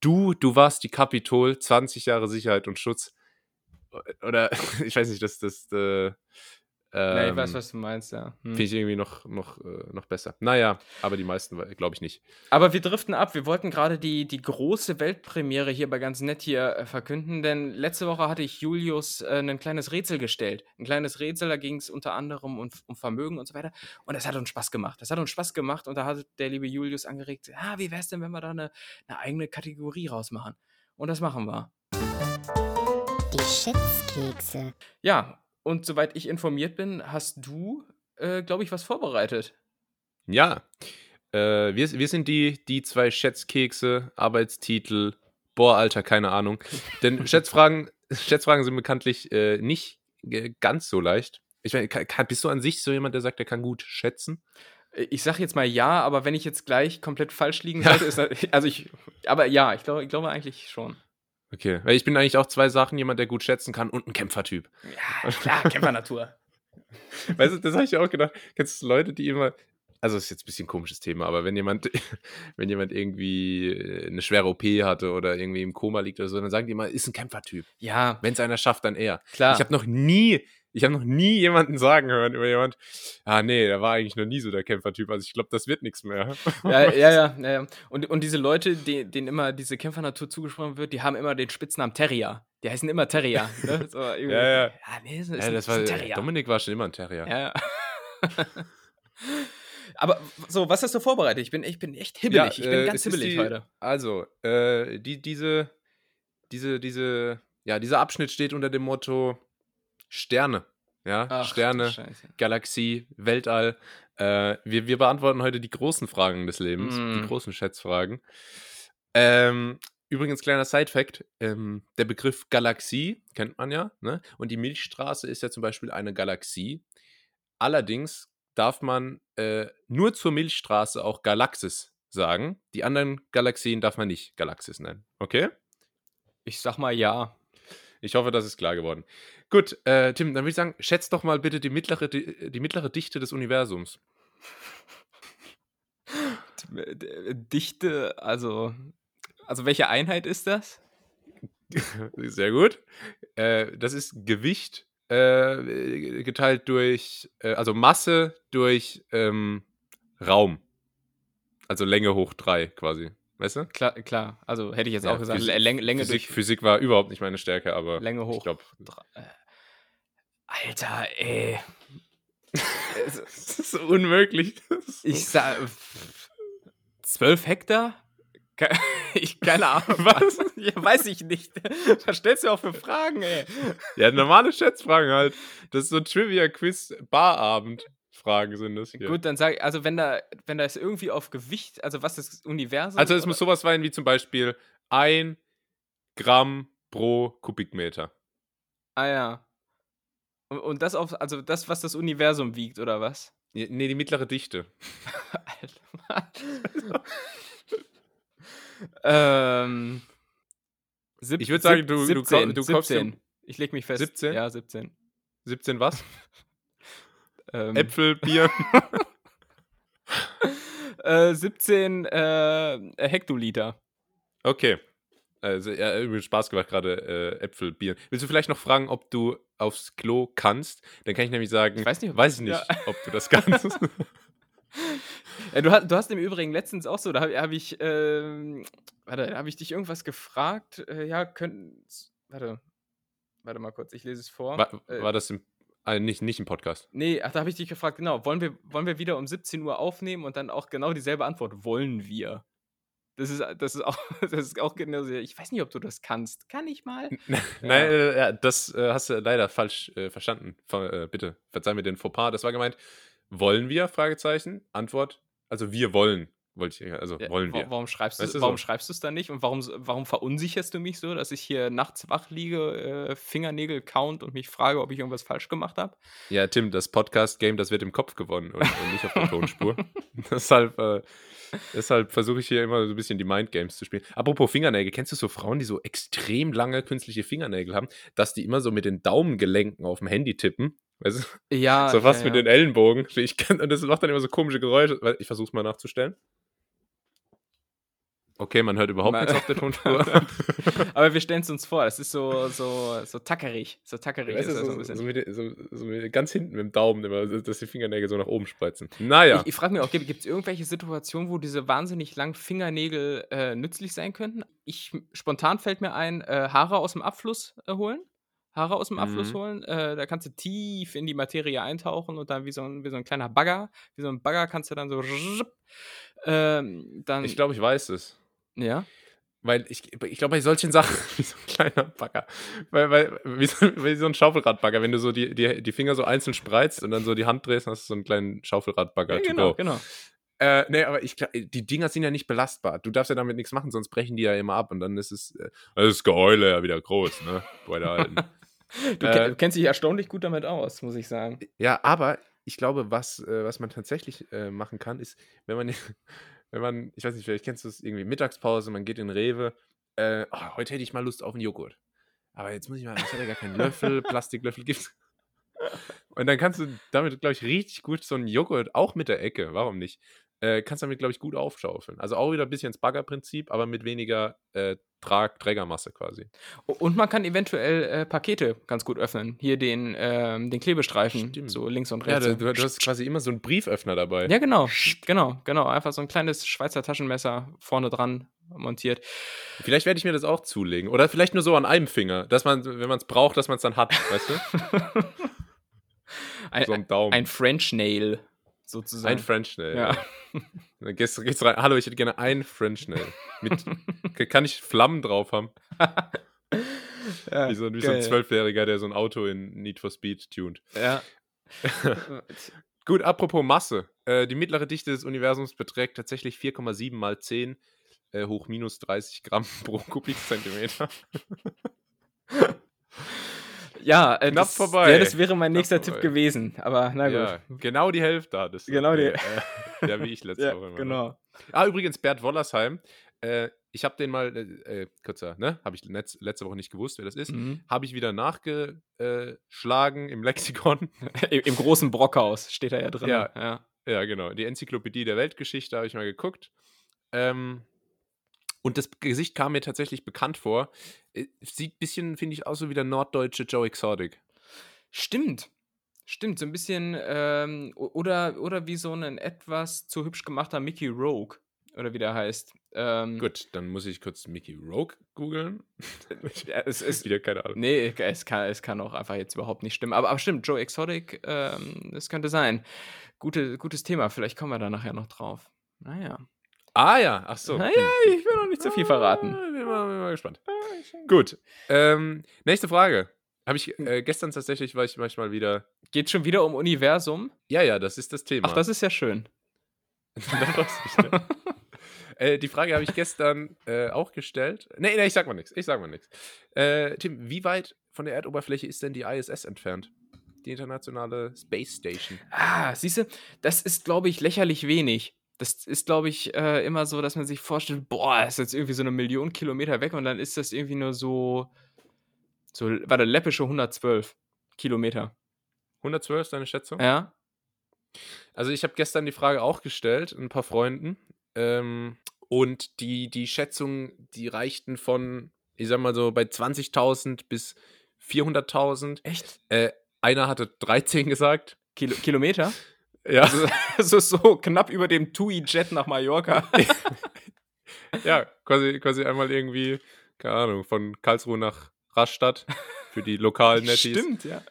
[SPEAKER 1] du, du warst die Kapitol, 20 Jahre Sicherheit und Schutz. Oder, ich weiß nicht, das, das, äh,
[SPEAKER 2] Ja, ich
[SPEAKER 1] ähm,
[SPEAKER 2] weiß, was du meinst, ja. Hm.
[SPEAKER 1] finde ich irgendwie noch, noch, äh, noch besser. Naja, aber die meisten glaube ich nicht.
[SPEAKER 2] Aber wir driften ab. Wir wollten gerade die, die große Weltpremiere hier bei ganz nett hier äh, verkünden, denn letzte Woche hatte ich Julius äh, ein kleines Rätsel gestellt. Ein kleines Rätsel, da ging es unter anderem um, um Vermögen und so weiter. Und das hat uns Spaß gemacht. Das hat uns Spaß gemacht und da hat der liebe Julius angeregt, ah, wie wäre es denn, wenn wir da eine, eine eigene Kategorie rausmachen? Und das machen wir.
[SPEAKER 3] Die Schätzkekse.
[SPEAKER 2] Ja, und soweit ich informiert bin, hast du, äh, glaube ich, was vorbereitet.
[SPEAKER 1] Ja, äh, wir, wir sind die, die zwei Schätzkekse, Arbeitstitel, boah, Alter, keine Ahnung. Denn Schätzfragen, Schätzfragen sind bekanntlich äh, nicht ganz so leicht. Ich meine, kann, bist du an sich so jemand, der sagt, der kann gut schätzen?
[SPEAKER 2] Äh, Ich sag jetzt mal ja, aber wenn ich jetzt gleich komplett falsch liegen sollte, ist das, also ich, aber ja, ich glaube, ich glaube eigentlich schon.
[SPEAKER 1] Okay, weil ich bin eigentlich auch zwei Sachen, jemand, der gut schätzen kann und ein Kämpfertyp.
[SPEAKER 2] Ja, klar, Kämpfernatur.
[SPEAKER 1] Weißt du, das habe ich auch gedacht. Kennst du Leute, die immer, also das ist jetzt ein bisschen ein komisches Thema, aber wenn jemand, wenn jemand irgendwie äh, eine schwere OP hatte oder irgendwie im Koma liegt oder so, dann sagen die immer, ist ein Kämpfertyp.
[SPEAKER 2] Ja,
[SPEAKER 1] Wenn es einer schafft, dann er.
[SPEAKER 2] klar.
[SPEAKER 1] Ich habe noch nie, ich habe noch nie jemanden sagen hören über jemand, ah nee, der war eigentlich noch nie so der Kämpfertyp. Also ich glaube, das wird nichts mehr.
[SPEAKER 2] ja, ja, ja, ja, ja. Und, und diese Leute, die, denen immer diese Kämpfernatur zugesprochen wird, die haben immer den Spitznamen Terrier. Die heißen immer Terrier. Ne? So,
[SPEAKER 1] Ja, ja.
[SPEAKER 2] ja nee, das ist,
[SPEAKER 1] Ja,
[SPEAKER 2] ein-
[SPEAKER 1] das
[SPEAKER 2] ein
[SPEAKER 1] war,
[SPEAKER 2] Terrier.
[SPEAKER 1] Dominik war schon immer ein Terrier.
[SPEAKER 2] Ja, ja. Aber so, was hast du vorbereitet? Ich bin, ich bin echt hibbelig. ich bin
[SPEAKER 1] äh,
[SPEAKER 2] ganz
[SPEAKER 1] es ist
[SPEAKER 2] hibbelig
[SPEAKER 1] die,
[SPEAKER 2] heute.
[SPEAKER 1] Also, äh, die, diese, diese, diese, ja, dieser Abschnitt steht unter dem Motto Sterne. Ja,
[SPEAKER 2] Ach,
[SPEAKER 1] Sterne. Galaxie, Weltall. Äh, wir, wir beantworten heute die großen Fragen des Lebens,
[SPEAKER 2] Mm.
[SPEAKER 1] die großen Schätzfragen. Ähm, übrigens, kleiner Side-Fact: ähm, Der Begriff Galaxie kennt man ja, ne? Und die Milchstraße ist ja zum Beispiel eine Galaxie. Allerdings darf man äh, nur zur Milchstraße auch Galaxis sagen. Die anderen Galaxien darf man nicht Galaxis nennen. Okay?
[SPEAKER 2] Ich sag mal ja.
[SPEAKER 1] Ich hoffe, das ist klar geworden. Gut, äh, Tim, dann würde ich sagen, schätz doch mal bitte die mittlere, Di- die mittlere Dichte des Universums.
[SPEAKER 2] Dichte, also. Also, welche Einheit ist das?
[SPEAKER 1] Sehr gut. Äh, das ist Gewicht äh, geteilt durch, äh, also Masse durch ähm, Raum. Also Länge hoch 3 quasi. Weißt du?
[SPEAKER 2] Klar, klar. Also hätte ich jetzt
[SPEAKER 1] Ja,
[SPEAKER 2] auch gesagt,
[SPEAKER 1] Physik-
[SPEAKER 2] Lä- Länge,
[SPEAKER 1] Physik,
[SPEAKER 2] durch
[SPEAKER 1] Physik war überhaupt nicht meine Stärke, aber
[SPEAKER 2] Länge
[SPEAKER 1] ich
[SPEAKER 2] hoch.
[SPEAKER 1] glaube,
[SPEAKER 2] Dra- äh, Alter, ey.
[SPEAKER 1] das ist unmöglich.
[SPEAKER 2] Ich sag. 12 Hektar? Ich, keine Ahnung.
[SPEAKER 1] Was?
[SPEAKER 2] Ja, weiß ich nicht. Was stellst du auch für Fragen, ey?
[SPEAKER 1] Ja, normale Schätzfragen halt. Das ist so Trivia-Quiz, Barabend-Fragen sind das hier.
[SPEAKER 2] Gut, dann sag ich, also wenn da, wenn da es irgendwie auf Gewicht, also was das Universum.
[SPEAKER 1] Also es
[SPEAKER 2] oder-
[SPEAKER 1] muss sowas sein wie zum Beispiel ein Gramm pro Kubikmeter.
[SPEAKER 2] Ah ja. Und, und das auf, also das, was das Universum wiegt, oder was?
[SPEAKER 1] Nee, die mittlere Dichte.
[SPEAKER 2] Alter. ähm, sieb-
[SPEAKER 1] Ich würd sagen, du- du
[SPEAKER 2] 17,
[SPEAKER 1] kau- du kaufst dir-
[SPEAKER 2] 17. Ich leg mich fest.
[SPEAKER 1] 17?
[SPEAKER 2] Ja, 17.
[SPEAKER 1] 17 was?
[SPEAKER 2] Ähm,
[SPEAKER 1] Äpfel, Bier.
[SPEAKER 2] äh, 17 äh, Hektoliter.
[SPEAKER 1] Okay. Also, ja, irgendwie Spaß gemacht gerade, äh, Äpfel, Bier. Willst du vielleicht noch fragen, ob du aufs Klo kannst? Dann kann ich nämlich sagen,
[SPEAKER 2] Ich weiß nicht, ob-
[SPEAKER 1] weiß ich nicht,
[SPEAKER 2] ja.
[SPEAKER 1] ob du das kannst.
[SPEAKER 2] Du, hast, du hast im Übrigen letztens auch so, da habe hab ich, ähm, warte, da habe ich dich irgendwas gefragt. Äh, ja, könnten, warte, warte mal kurz, ich lese es vor.
[SPEAKER 1] war,
[SPEAKER 2] Äh,
[SPEAKER 1] war das im, äh, nicht, nicht im Podcast?
[SPEAKER 2] Nee, ach, da habe ich dich gefragt, genau, wollen wir, wollen wir wieder um 17 Uhr aufnehmen und dann auch genau dieselbe Antwort, wollen wir. Das ist, das ist auch, das ist auch genau so, ich weiß nicht, ob du das kannst. Kann ich mal?
[SPEAKER 1] Nein, äh, ja, das äh, hast du leider falsch äh, verstanden. Ver, bitte, verzeih mir den Fauxpas. Das war gemeint, wollen wir? Fragezeichen. Antwort, also wir wollen. Wollte ich, also
[SPEAKER 2] Ja,
[SPEAKER 1] wollen wir.
[SPEAKER 2] Warum schreibst du
[SPEAKER 1] Weißt du,
[SPEAKER 2] warum
[SPEAKER 1] so.
[SPEAKER 2] schreibst du es dann nicht? Und warum, warum verunsicherst du mich so, dass ich hier nachts wach liege, äh, Fingernägel count und mich frage, ob ich irgendwas falsch gemacht habe?
[SPEAKER 1] Ja, Tim, das Podcast-Game, das wird im Kopf gewonnen und, und nicht auf der Tonspur. deshalb äh, deshalb versuche ich hier immer so ein bisschen die Mindgames zu spielen. Apropos Fingernägel, kennst du so Frauen, die so extrem lange künstliche Fingernägel haben, dass die immer so mit den Daumengelenken auf dem Handy tippen? Weißt du?
[SPEAKER 2] Ja.
[SPEAKER 1] so fast
[SPEAKER 2] ja,
[SPEAKER 1] mit
[SPEAKER 2] ja.
[SPEAKER 1] den Ellenbogen. Ich kann, und das macht dann immer so komische Geräusche. Ich versuche es mal nachzustellen. Okay, man hört überhaupt nichts auf der Tonspur.
[SPEAKER 2] Aber wir stellen es uns vor, das ist so, so, so tackerig. So tackerig
[SPEAKER 1] Weißt
[SPEAKER 2] ist so
[SPEAKER 1] so,
[SPEAKER 2] ein bisschen.
[SPEAKER 1] so, mit, so, so mit, ganz hinten mit dem Daumen immer, dass die Fingernägel so nach oben spreizen. Naja.
[SPEAKER 2] Ich, ich frage mich auch, gibt es irgendwelche Situationen, wo diese wahnsinnig langen Fingernägel äh, nützlich sein könnten? Ich, spontan fällt mir ein, äh, Haare aus dem Abfluss äh, holen. Haare aus dem Abfluss
[SPEAKER 1] Mhm.
[SPEAKER 2] holen. Äh, da kannst du tief in die Materie eintauchen und dann wie so ein, wie so ein kleiner Bagger, wie so ein Bagger kannst du dann so. Ähm, dann,
[SPEAKER 1] Ich glaube, ich weiß es.
[SPEAKER 2] ja.
[SPEAKER 1] Weil ich, ich glaube, bei solchen Sachen, wie so ein kleiner Bagger, weil, weil, wie, so, wie so ein Schaufelradbagger, wenn du so die, die, die Finger so einzeln spreizt und dann so die Hand drehst, hast du so einen kleinen Schaufelradbagger
[SPEAKER 2] ja genau, genau.
[SPEAKER 1] Äh, nee, aber ich, die Dinger sind ja nicht belastbar. Du darfst ja damit nichts machen, sonst brechen die ja immer ab und dann ist es, äh, das ist Geheule ja wieder groß, ne, bei der alten.
[SPEAKER 2] Du,
[SPEAKER 1] Äh,
[SPEAKER 2] kennst dich erstaunlich gut damit aus, muss ich sagen.
[SPEAKER 1] Ja, aber ich glaube, was, äh, was man tatsächlich äh, machen kann, ist, wenn man, wenn man, ich weiß nicht, vielleicht kennst du es irgendwie Mittagspause, man geht in Rewe, äh, oh, heute hätte ich mal Lust auf einen Joghurt. Aber jetzt muss ich mal, ich ja gar keinen Löffel, Plastiklöffel gibt's. Und dann kannst du damit, glaube ich, richtig gut so einen Joghurt, auch mit der Ecke, warum nicht, äh, kannst damit, glaube ich, gut aufschaufeln. Also auch wieder ein bisschen das Baggerprinzip, aber mit weniger äh, Trag Trägermasse quasi.
[SPEAKER 2] Und man kann eventuell äh, Pakete ganz gut öffnen. Hier den, ähm, den Klebestreifen,
[SPEAKER 1] Stimmt.
[SPEAKER 2] so links und
[SPEAKER 1] Ja,
[SPEAKER 2] rechts.
[SPEAKER 1] du,
[SPEAKER 2] so.
[SPEAKER 1] du, du hast quasi immer so einen Brieföffner dabei.
[SPEAKER 2] Ja, genau, genau, genau. Einfach so ein kleines Schweizer Taschenmesser vorne dran montiert.
[SPEAKER 1] Vielleicht werde ich mir das auch zulegen. Oder vielleicht nur so an einem Finger, dass man, wenn man es braucht, dass man es dann hat, weißt du?
[SPEAKER 2] Ein,
[SPEAKER 1] So
[SPEAKER 2] ein French Nail, sozusagen.
[SPEAKER 1] Ein French Nail.
[SPEAKER 2] Ja.
[SPEAKER 1] Dann gehst, gehst rein. Hallo, ich hätte gerne ein French Nail. Mit, kann ich Flammen drauf haben?
[SPEAKER 2] ja,
[SPEAKER 1] Wie so, wie so ein
[SPEAKER 2] geil.
[SPEAKER 1] Zwölfjähriger, der so ein Auto in Need for Speed tunt.
[SPEAKER 2] Ja.
[SPEAKER 1] Gut, apropos Masse. Äh, die mittlere Dichte des Universums beträgt tatsächlich 4,7 mal 10 äh, hoch minus 30 Gramm pro Kubikzentimeter.
[SPEAKER 2] Ja, äh,
[SPEAKER 1] Knapp
[SPEAKER 2] das,
[SPEAKER 1] vorbei.
[SPEAKER 2] Ja, das wäre mein
[SPEAKER 1] Knapp
[SPEAKER 2] nächster Tipp
[SPEAKER 1] vorbei.
[SPEAKER 2] gewesen. Aber na gut.
[SPEAKER 1] Ja, genau die Hälfte hattest du.
[SPEAKER 2] Genau die-
[SPEAKER 1] Äh, ja, wie ich letzte
[SPEAKER 2] Ja,
[SPEAKER 1] Woche. immer.
[SPEAKER 2] genau.
[SPEAKER 1] Ah, übrigens, Bert Wollersheim. Äh, ich habe den mal, äh, äh, kurzer, ne? Habe ich letz, letzte Woche nicht gewusst, wer das ist.
[SPEAKER 2] Mhm.
[SPEAKER 1] Habe ich wieder nachgeschlagen im Lexikon.
[SPEAKER 2] Im, Im großen Brockhaus steht er ja drin.
[SPEAKER 1] Ja.
[SPEAKER 2] ja.
[SPEAKER 1] ja, genau. Die Enzyklopädie der Weltgeschichte habe ich mal geguckt. Ähm, und das Gesicht kam mir tatsächlich bekannt vor. Äh, Sieht ein bisschen, finde ich, aus so wie der norddeutsche Joe Exotic.
[SPEAKER 2] Stimmt. Stimmt, so ein bisschen, ähm, oder, oder wie so ein etwas zu hübsch gemachter Mickey Rogue, oder wie der heißt. Ähm,
[SPEAKER 1] Gut, dann muss ich kurz Mickey Rogue googeln.
[SPEAKER 2] Ja, es ist,
[SPEAKER 1] Wieder keine Ahnung.
[SPEAKER 2] nee, es kann, es kann auch einfach jetzt überhaupt nicht stimmen. Aber, aber stimmt, Joe Exotic, ähm, das könnte sein. Gute, gutes Thema, vielleicht kommen wir da nachher noch drauf. Naja.
[SPEAKER 1] Ah ja, ach so.
[SPEAKER 2] Naja, ich will noch nicht zu viel verraten.
[SPEAKER 1] Ah, Bin mal, bin mal gespannt. Gut. Ähm, nächste Frage. Habe ich äh, gestern tatsächlich, war ich manchmal wieder.
[SPEAKER 2] Geht schon wieder um Universum?
[SPEAKER 1] Ja, ja, das ist das Thema.
[SPEAKER 2] Ach, das ist ja schön.
[SPEAKER 1] Äh, die Frage habe ich gestern äh, auch gestellt. Nee, nee, ich sag mal nichts. Ich sag mal nichts. Äh, Tim, wie weit von der Erdoberfläche ist denn die ISS entfernt? die internationale Space Station.
[SPEAKER 2] Ah, siehst du, das ist, glaube ich, lächerlich wenig. Das ist, glaube ich, äh, immer so, dass man sich vorstellt, boah, ist jetzt irgendwie so eine Million Kilometer weg und dann ist das irgendwie nur so, so, warte, läppische 112 Kilometer.
[SPEAKER 1] 112 ist deine Schätzung?
[SPEAKER 2] Ja?
[SPEAKER 1] Also ich habe gestern die Frage auch gestellt, ein paar Freunden. Ähm, und die, die Schätzung, die reichten von, ich sag mal so, bei 20.000 bis 400.000.
[SPEAKER 2] Echt?
[SPEAKER 1] Äh, einer hatte 13 gesagt.
[SPEAKER 2] Kilo Kilometer?
[SPEAKER 1] Ja.
[SPEAKER 2] Also, also so knapp über dem TUI-Jet nach Mallorca.
[SPEAKER 1] ja, quasi, quasi einmal irgendwie, keine Ahnung, von Karlsruhe nach Rastatt für die lokalen Netties.
[SPEAKER 2] Stimmt, ja.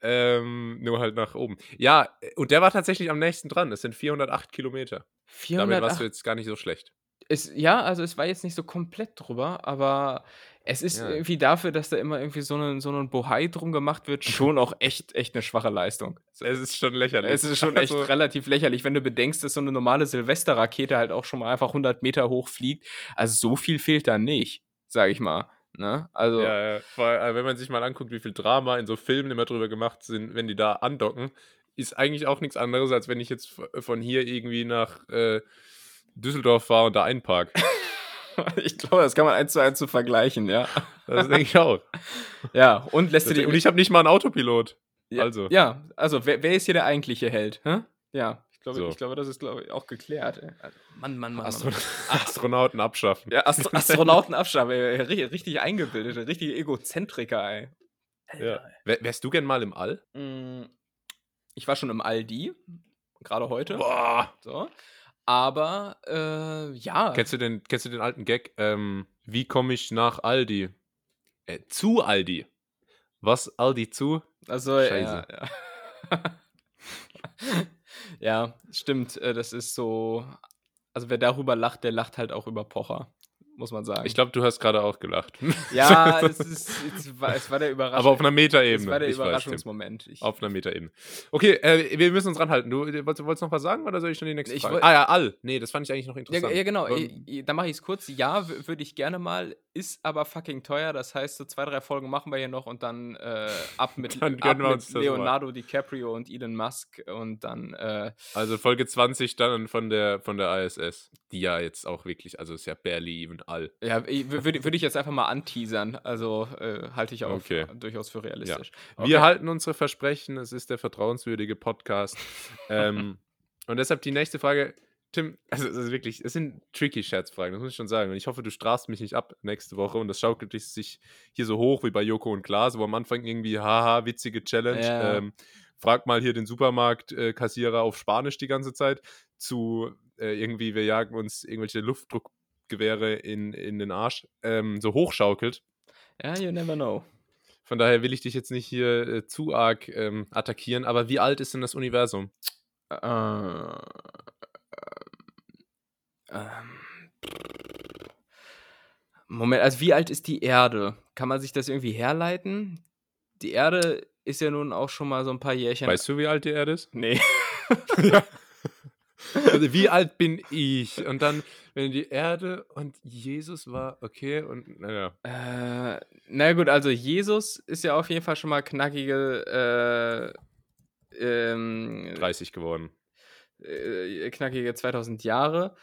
[SPEAKER 1] Ähm, nur halt nach oben. Ja, und der war tatsächlich am nächsten dran. Es sind 408 Kilometer. Damit warst
[SPEAKER 2] 408
[SPEAKER 1] du jetzt gar nicht so schlecht.
[SPEAKER 2] Es, ja, also es war jetzt nicht so komplett drüber, aber es ist
[SPEAKER 1] Ja.
[SPEAKER 2] irgendwie dafür, dass da immer irgendwie so ein so ein Bohai drum gemacht wird, schon auch echt, echt eine schwache Leistung.
[SPEAKER 1] Es ist schon lächerlich.
[SPEAKER 2] Es ist schon echt
[SPEAKER 1] Also,
[SPEAKER 2] relativ lächerlich, wenn du bedenkst, dass so eine normale Silvesterrakete halt auch schon mal einfach 100 Meter hoch fliegt. Also so viel fehlt da nicht, sag ich mal. Ne? Also,
[SPEAKER 1] Ja, ja. Allem, wenn man sich mal anguckt, wie viel Drama in so Filmen immer drüber gemacht sind, wenn die da andocken, ist eigentlich auch nichts anderes, als wenn ich jetzt von hier irgendwie nach äh, Düsseldorf fahre und da einpark.
[SPEAKER 2] ich glaube, das kann man eins zu eins zu vergleichen, ja.
[SPEAKER 1] Das denke ich auch.
[SPEAKER 2] Ja, und lässt du
[SPEAKER 1] Das,
[SPEAKER 2] dir.
[SPEAKER 1] und ich habe nicht mal einen Autopilot.
[SPEAKER 2] ja,
[SPEAKER 1] also.
[SPEAKER 2] Ja, also wer, wer ist hier der eigentliche Held? Hä? Ja, ich glaube,
[SPEAKER 1] So.
[SPEAKER 2] ich glaube, das ist glaube ich, auch geklärt. ey. Also, Mann, Mann, Mann.
[SPEAKER 1] Astro
[SPEAKER 2] Mann.
[SPEAKER 1] Astronauten abschaffen.
[SPEAKER 2] Ja, Astro Astronauten abschaffen, ey, ri- richtig eingebildete, richtige Egozentriker, ey.
[SPEAKER 1] Ja. Wär, wärst du gern mal im All?
[SPEAKER 2] Mm, Ich war schon im Aldi, gerade heute.
[SPEAKER 1] Boah.
[SPEAKER 2] So. Aber äh, ja.
[SPEAKER 1] Kennst du den, kennst du den alten Gag? Ähm, wie komme ich nach Aldi? Äh, zu Aldi. Was Aldi zu?
[SPEAKER 2] Also, ja,
[SPEAKER 1] Scheiße.
[SPEAKER 2] ja. ja, stimmt. äh, Das ist so. Also, wer darüber lacht, der lacht halt auch über Pocher, muss man sagen.
[SPEAKER 1] Ich glaube, du hast gerade auch gelacht.
[SPEAKER 2] ja, das ist, es, war, es war der Überraschung.
[SPEAKER 1] Aber auf einer
[SPEAKER 2] es
[SPEAKER 1] Metaebene.
[SPEAKER 2] war der
[SPEAKER 1] Ich weiß.
[SPEAKER 2] Überraschungsmoment. Ich,
[SPEAKER 1] Auf einer Metaebene. Okay, äh, wir müssen uns ranhalten. Du äh, wolltest, wolltest noch was sagen oder soll ich schon die nächste
[SPEAKER 2] Ich
[SPEAKER 1] Frage? Ah ja, All. Nee, das fand ich eigentlich noch
[SPEAKER 2] ja,
[SPEAKER 1] interessant.
[SPEAKER 2] ja, genau.
[SPEAKER 1] Aber-
[SPEAKER 2] äh, äh, Dann mache ich es kurz. Ja, würde ich gerne mal. Ist aber fucking teuer. Das heißt, so zwei, drei Folgen machen wir hier noch und dann äh, ab mit,
[SPEAKER 1] Dann
[SPEAKER 2] ab mit
[SPEAKER 1] das mal.
[SPEAKER 2] Leonardo DiCaprio und Elon Musk und dann. Äh,
[SPEAKER 1] Also Folge 20 dann von der, von der ISS. Die ja jetzt auch wirklich, also ist ja barely even All.
[SPEAKER 2] Ja, würde würd ich jetzt einfach mal anteasern. Also äh, halte ich auch
[SPEAKER 1] Okay.
[SPEAKER 2] durchaus für realistisch.
[SPEAKER 1] Wir
[SPEAKER 2] Okay.
[SPEAKER 1] halten unsere Versprechen, es ist der vertrauenswürdige Podcast. ähm, und deshalb die nächste Frage. Tim, also es ist wirklich, es sind tricky Scherzfragen, das muss ich schon sagen. Und ich hoffe, du strafst mich nicht ab nächste Woche und das schaukelt sich hier so hoch wie bei Joko und Klaas, wo am Anfang irgendwie, haha, witzige Challenge.
[SPEAKER 2] Ja.
[SPEAKER 1] Ähm, frag mal hier den Supermarktkassierer auf Spanisch die ganze Zeit zu äh, irgendwie, wir jagen uns irgendwelche Luftdruckgewehre in, in den Arsch, ähm, so hochschaukelt.
[SPEAKER 2] Ja, you never know.
[SPEAKER 1] Von daher will ich dich jetzt nicht hier äh, zu arg ähm, attackieren, aber wie alt ist denn das Universum?
[SPEAKER 2] Äh, ähm, Moment, also wie alt ist die Erde? Kann man sich das irgendwie herleiten? Die Erde ist ja nun auch schon mal so ein paar Jährchen.
[SPEAKER 1] Weißt du, wie alt die Erde ist?
[SPEAKER 2] Nee.
[SPEAKER 1] Also, wie alt bin ich? Und dann, wenn die Erde und Jesus war, okay, und naja.
[SPEAKER 2] Äh, na gut, also Jesus ist ja auf jeden Fall schon mal knackige, äh, ähm,
[SPEAKER 1] 30 geworden.
[SPEAKER 2] äh, knackige 2000 Jahre.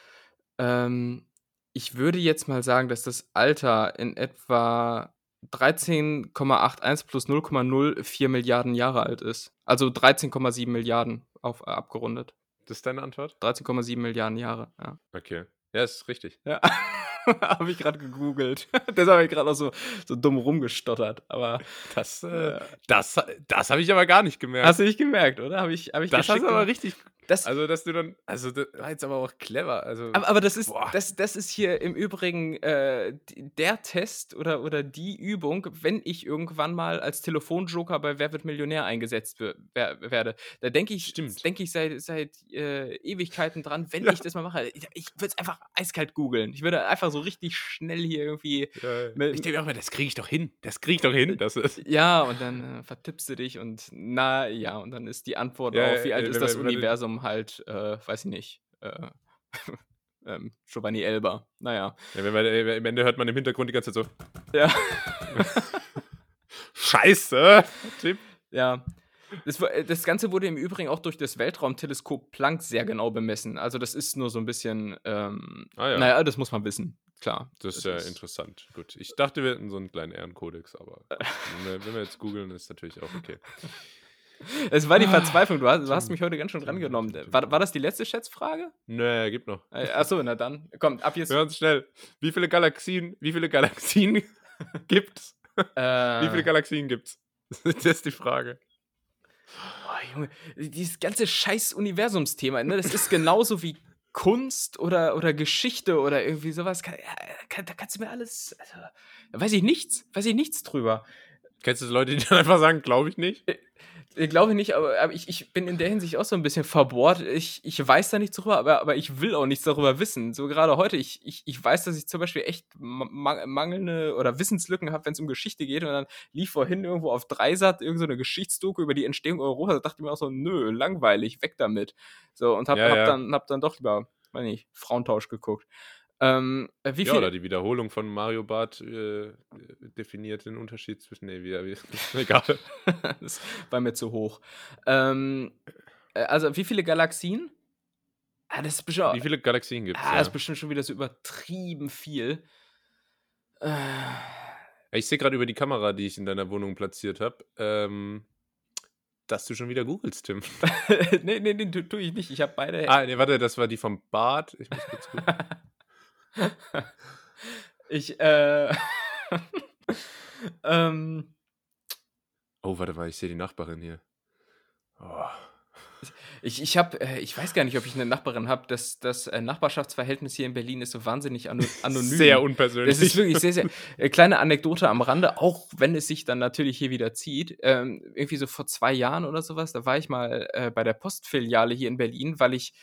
[SPEAKER 2] Ähm, ich würde jetzt mal sagen, dass das Alter in etwa 13,81 plus 0,04 Milliarden Jahre alt ist. Also 13,7 Milliarden auf, abgerundet.
[SPEAKER 1] Das ist deine Antwort?
[SPEAKER 2] 13,7 Milliarden Jahre, ja.
[SPEAKER 1] Okay. Ja, ist richtig.
[SPEAKER 2] Ja. habe ich gerade gegoogelt. Das habe ich gerade noch so, so dumm rumgestottert. Aber
[SPEAKER 1] Das,
[SPEAKER 2] äh,
[SPEAKER 1] das, das habe ich aber gar nicht gemerkt.
[SPEAKER 2] hast du nicht gemerkt, oder? Habe ich, hab ich
[SPEAKER 1] das hast du aber richtig.
[SPEAKER 2] Das,
[SPEAKER 1] Also, dass du dann. Also, das war jetzt aber auch clever. Also,
[SPEAKER 2] Aber, aber das, ist,
[SPEAKER 1] Boah.
[SPEAKER 2] das, das ist hier im Übrigen äh, der Test oder, oder die Übung, wenn ich irgendwann mal als Telefonjoker bei Wer wird Millionär eingesetzt wer, wer, werde. Da denke ich, denke ich seit, seit äh, Ewigkeiten dran, wenn
[SPEAKER 1] Ja.
[SPEAKER 2] ich das mal mache. Ich, ich würde es einfach eiskalt googeln. Ich würde einfach so richtig schnell hier irgendwie.
[SPEAKER 1] ja, ich denke auch mal, das kriege ich doch hin. Das kriege ich doch hin. Das ist.
[SPEAKER 2] Ja, und dann äh, vertippst du dich und na ja, und dann ist die Antwort
[SPEAKER 1] Ja,
[SPEAKER 2] auf, wie alt
[SPEAKER 1] wenn
[SPEAKER 2] ist das
[SPEAKER 1] man-
[SPEAKER 2] halt, äh, weiß ich nicht. Äh, ähm, Giovanni Elber. Naja.
[SPEAKER 1] Ja, wenn man, äh, Am Ende hört man im Hintergrund die ganze Zeit so.
[SPEAKER 2] Ja.
[SPEAKER 1] Scheiße! Tim.
[SPEAKER 2] Ja. Das, äh, das, Ganze wurde im Übrigen auch durch das Weltraumteleskop Planck sehr genau bemessen. Also das ist nur so ein bisschen, ähm, ah, ja. naja, das muss man wissen, klar.
[SPEAKER 1] Das ist ja ist interessant. Gut, ich dachte, wir hätten so einen kleinen Ehrenkodex, aber wenn wir jetzt googeln, ist natürlich auch okay.
[SPEAKER 2] Es war die ah, Verzweiflung. Du hast, du hast, mich heute ganz schön drangenommen. War, war das die letzte Schätzfrage?
[SPEAKER 1] Nee, gibt noch.
[SPEAKER 2] Äh, achso, na dann. Komm, ab jetzt.
[SPEAKER 1] Hör uns schnell. Wie viele Galaxien, wie viele Galaxien gibt's? Äh, wie viele Galaxien gibt's? Das ist die Frage.
[SPEAKER 2] Oh, Junge, dieses ganze scheiß Universumsthema, ne? Das ist genauso wie Kunst oder, oder Geschichte oder irgendwie sowas. Kann, kann, da kannst du mir alles. Also, da weiß ich nichts. Weiß ich nichts drüber.
[SPEAKER 1] Kennst du Leute, die dann einfach sagen, glaube ich nicht? Äh,
[SPEAKER 2] ich glaube nicht, aber, aber ich, ich bin in der Hinsicht auch so ein bisschen verbohrt. Ich, ich weiß da nichts darüber, aber, aber ich will auch nichts darüber wissen. So gerade heute, ich, ich, ich weiß, dass ich zum Beispiel echt mangelnde oder Wissenslücken habe, wenn es um Geschichte geht. Und dann lief vorhin irgendwo auf Dreisat irgendeine so Geschichtsdoku über die Entstehung Europas. Da dachte ich mir auch so, nö, langweilig, weg damit. So, und hab, ja, hab, ja. Dann, hab dann doch lieber, weiß nicht, Frauentausch geguckt. Ähm,
[SPEAKER 1] äh, wie viel? Ja, oder die Wiederholung von Mario Bart äh, definiert den Unterschied zwischen. Nee, wie, wie, egal.
[SPEAKER 2] das war mir zu hoch. Ähm, äh, also, wie viele Galaxien?
[SPEAKER 1] Ah, das ist bestimmt, wie viele Galaxien gibt es?
[SPEAKER 2] Ah, das ist bestimmt schon wieder so übertrieben viel.
[SPEAKER 1] Äh. Ich sehe gerade über die Kamera, die ich in deiner Wohnung platziert habe, ähm, dass du schon wieder googelst, Tim.
[SPEAKER 2] nee, nee, nee, tu, tue ich nicht. Ich habe beide.
[SPEAKER 1] Ah, nee, warte, das war die vom Bart. Ich muss kurz gucken.
[SPEAKER 2] ich, äh. ähm.
[SPEAKER 1] Oh, warte mal, ich sehe die Nachbarin hier. Oh.
[SPEAKER 2] Ich, ich habe, äh, ich weiß gar nicht, ob ich eine Nachbarin habe. Das, das äh, Nachbarschaftsverhältnis hier in Berlin ist so wahnsinnig ano anonym.
[SPEAKER 1] Sehr unpersönlich.
[SPEAKER 2] Das ist wirklich sehr, sehr. Äh, kleine Anekdote am Rande, auch wenn es sich dann natürlich hier wieder zieht. Ähm, irgendwie so vor zwei Jahren oder sowas, da war ich mal äh, bei der Postfiliale hier in Berlin, weil ich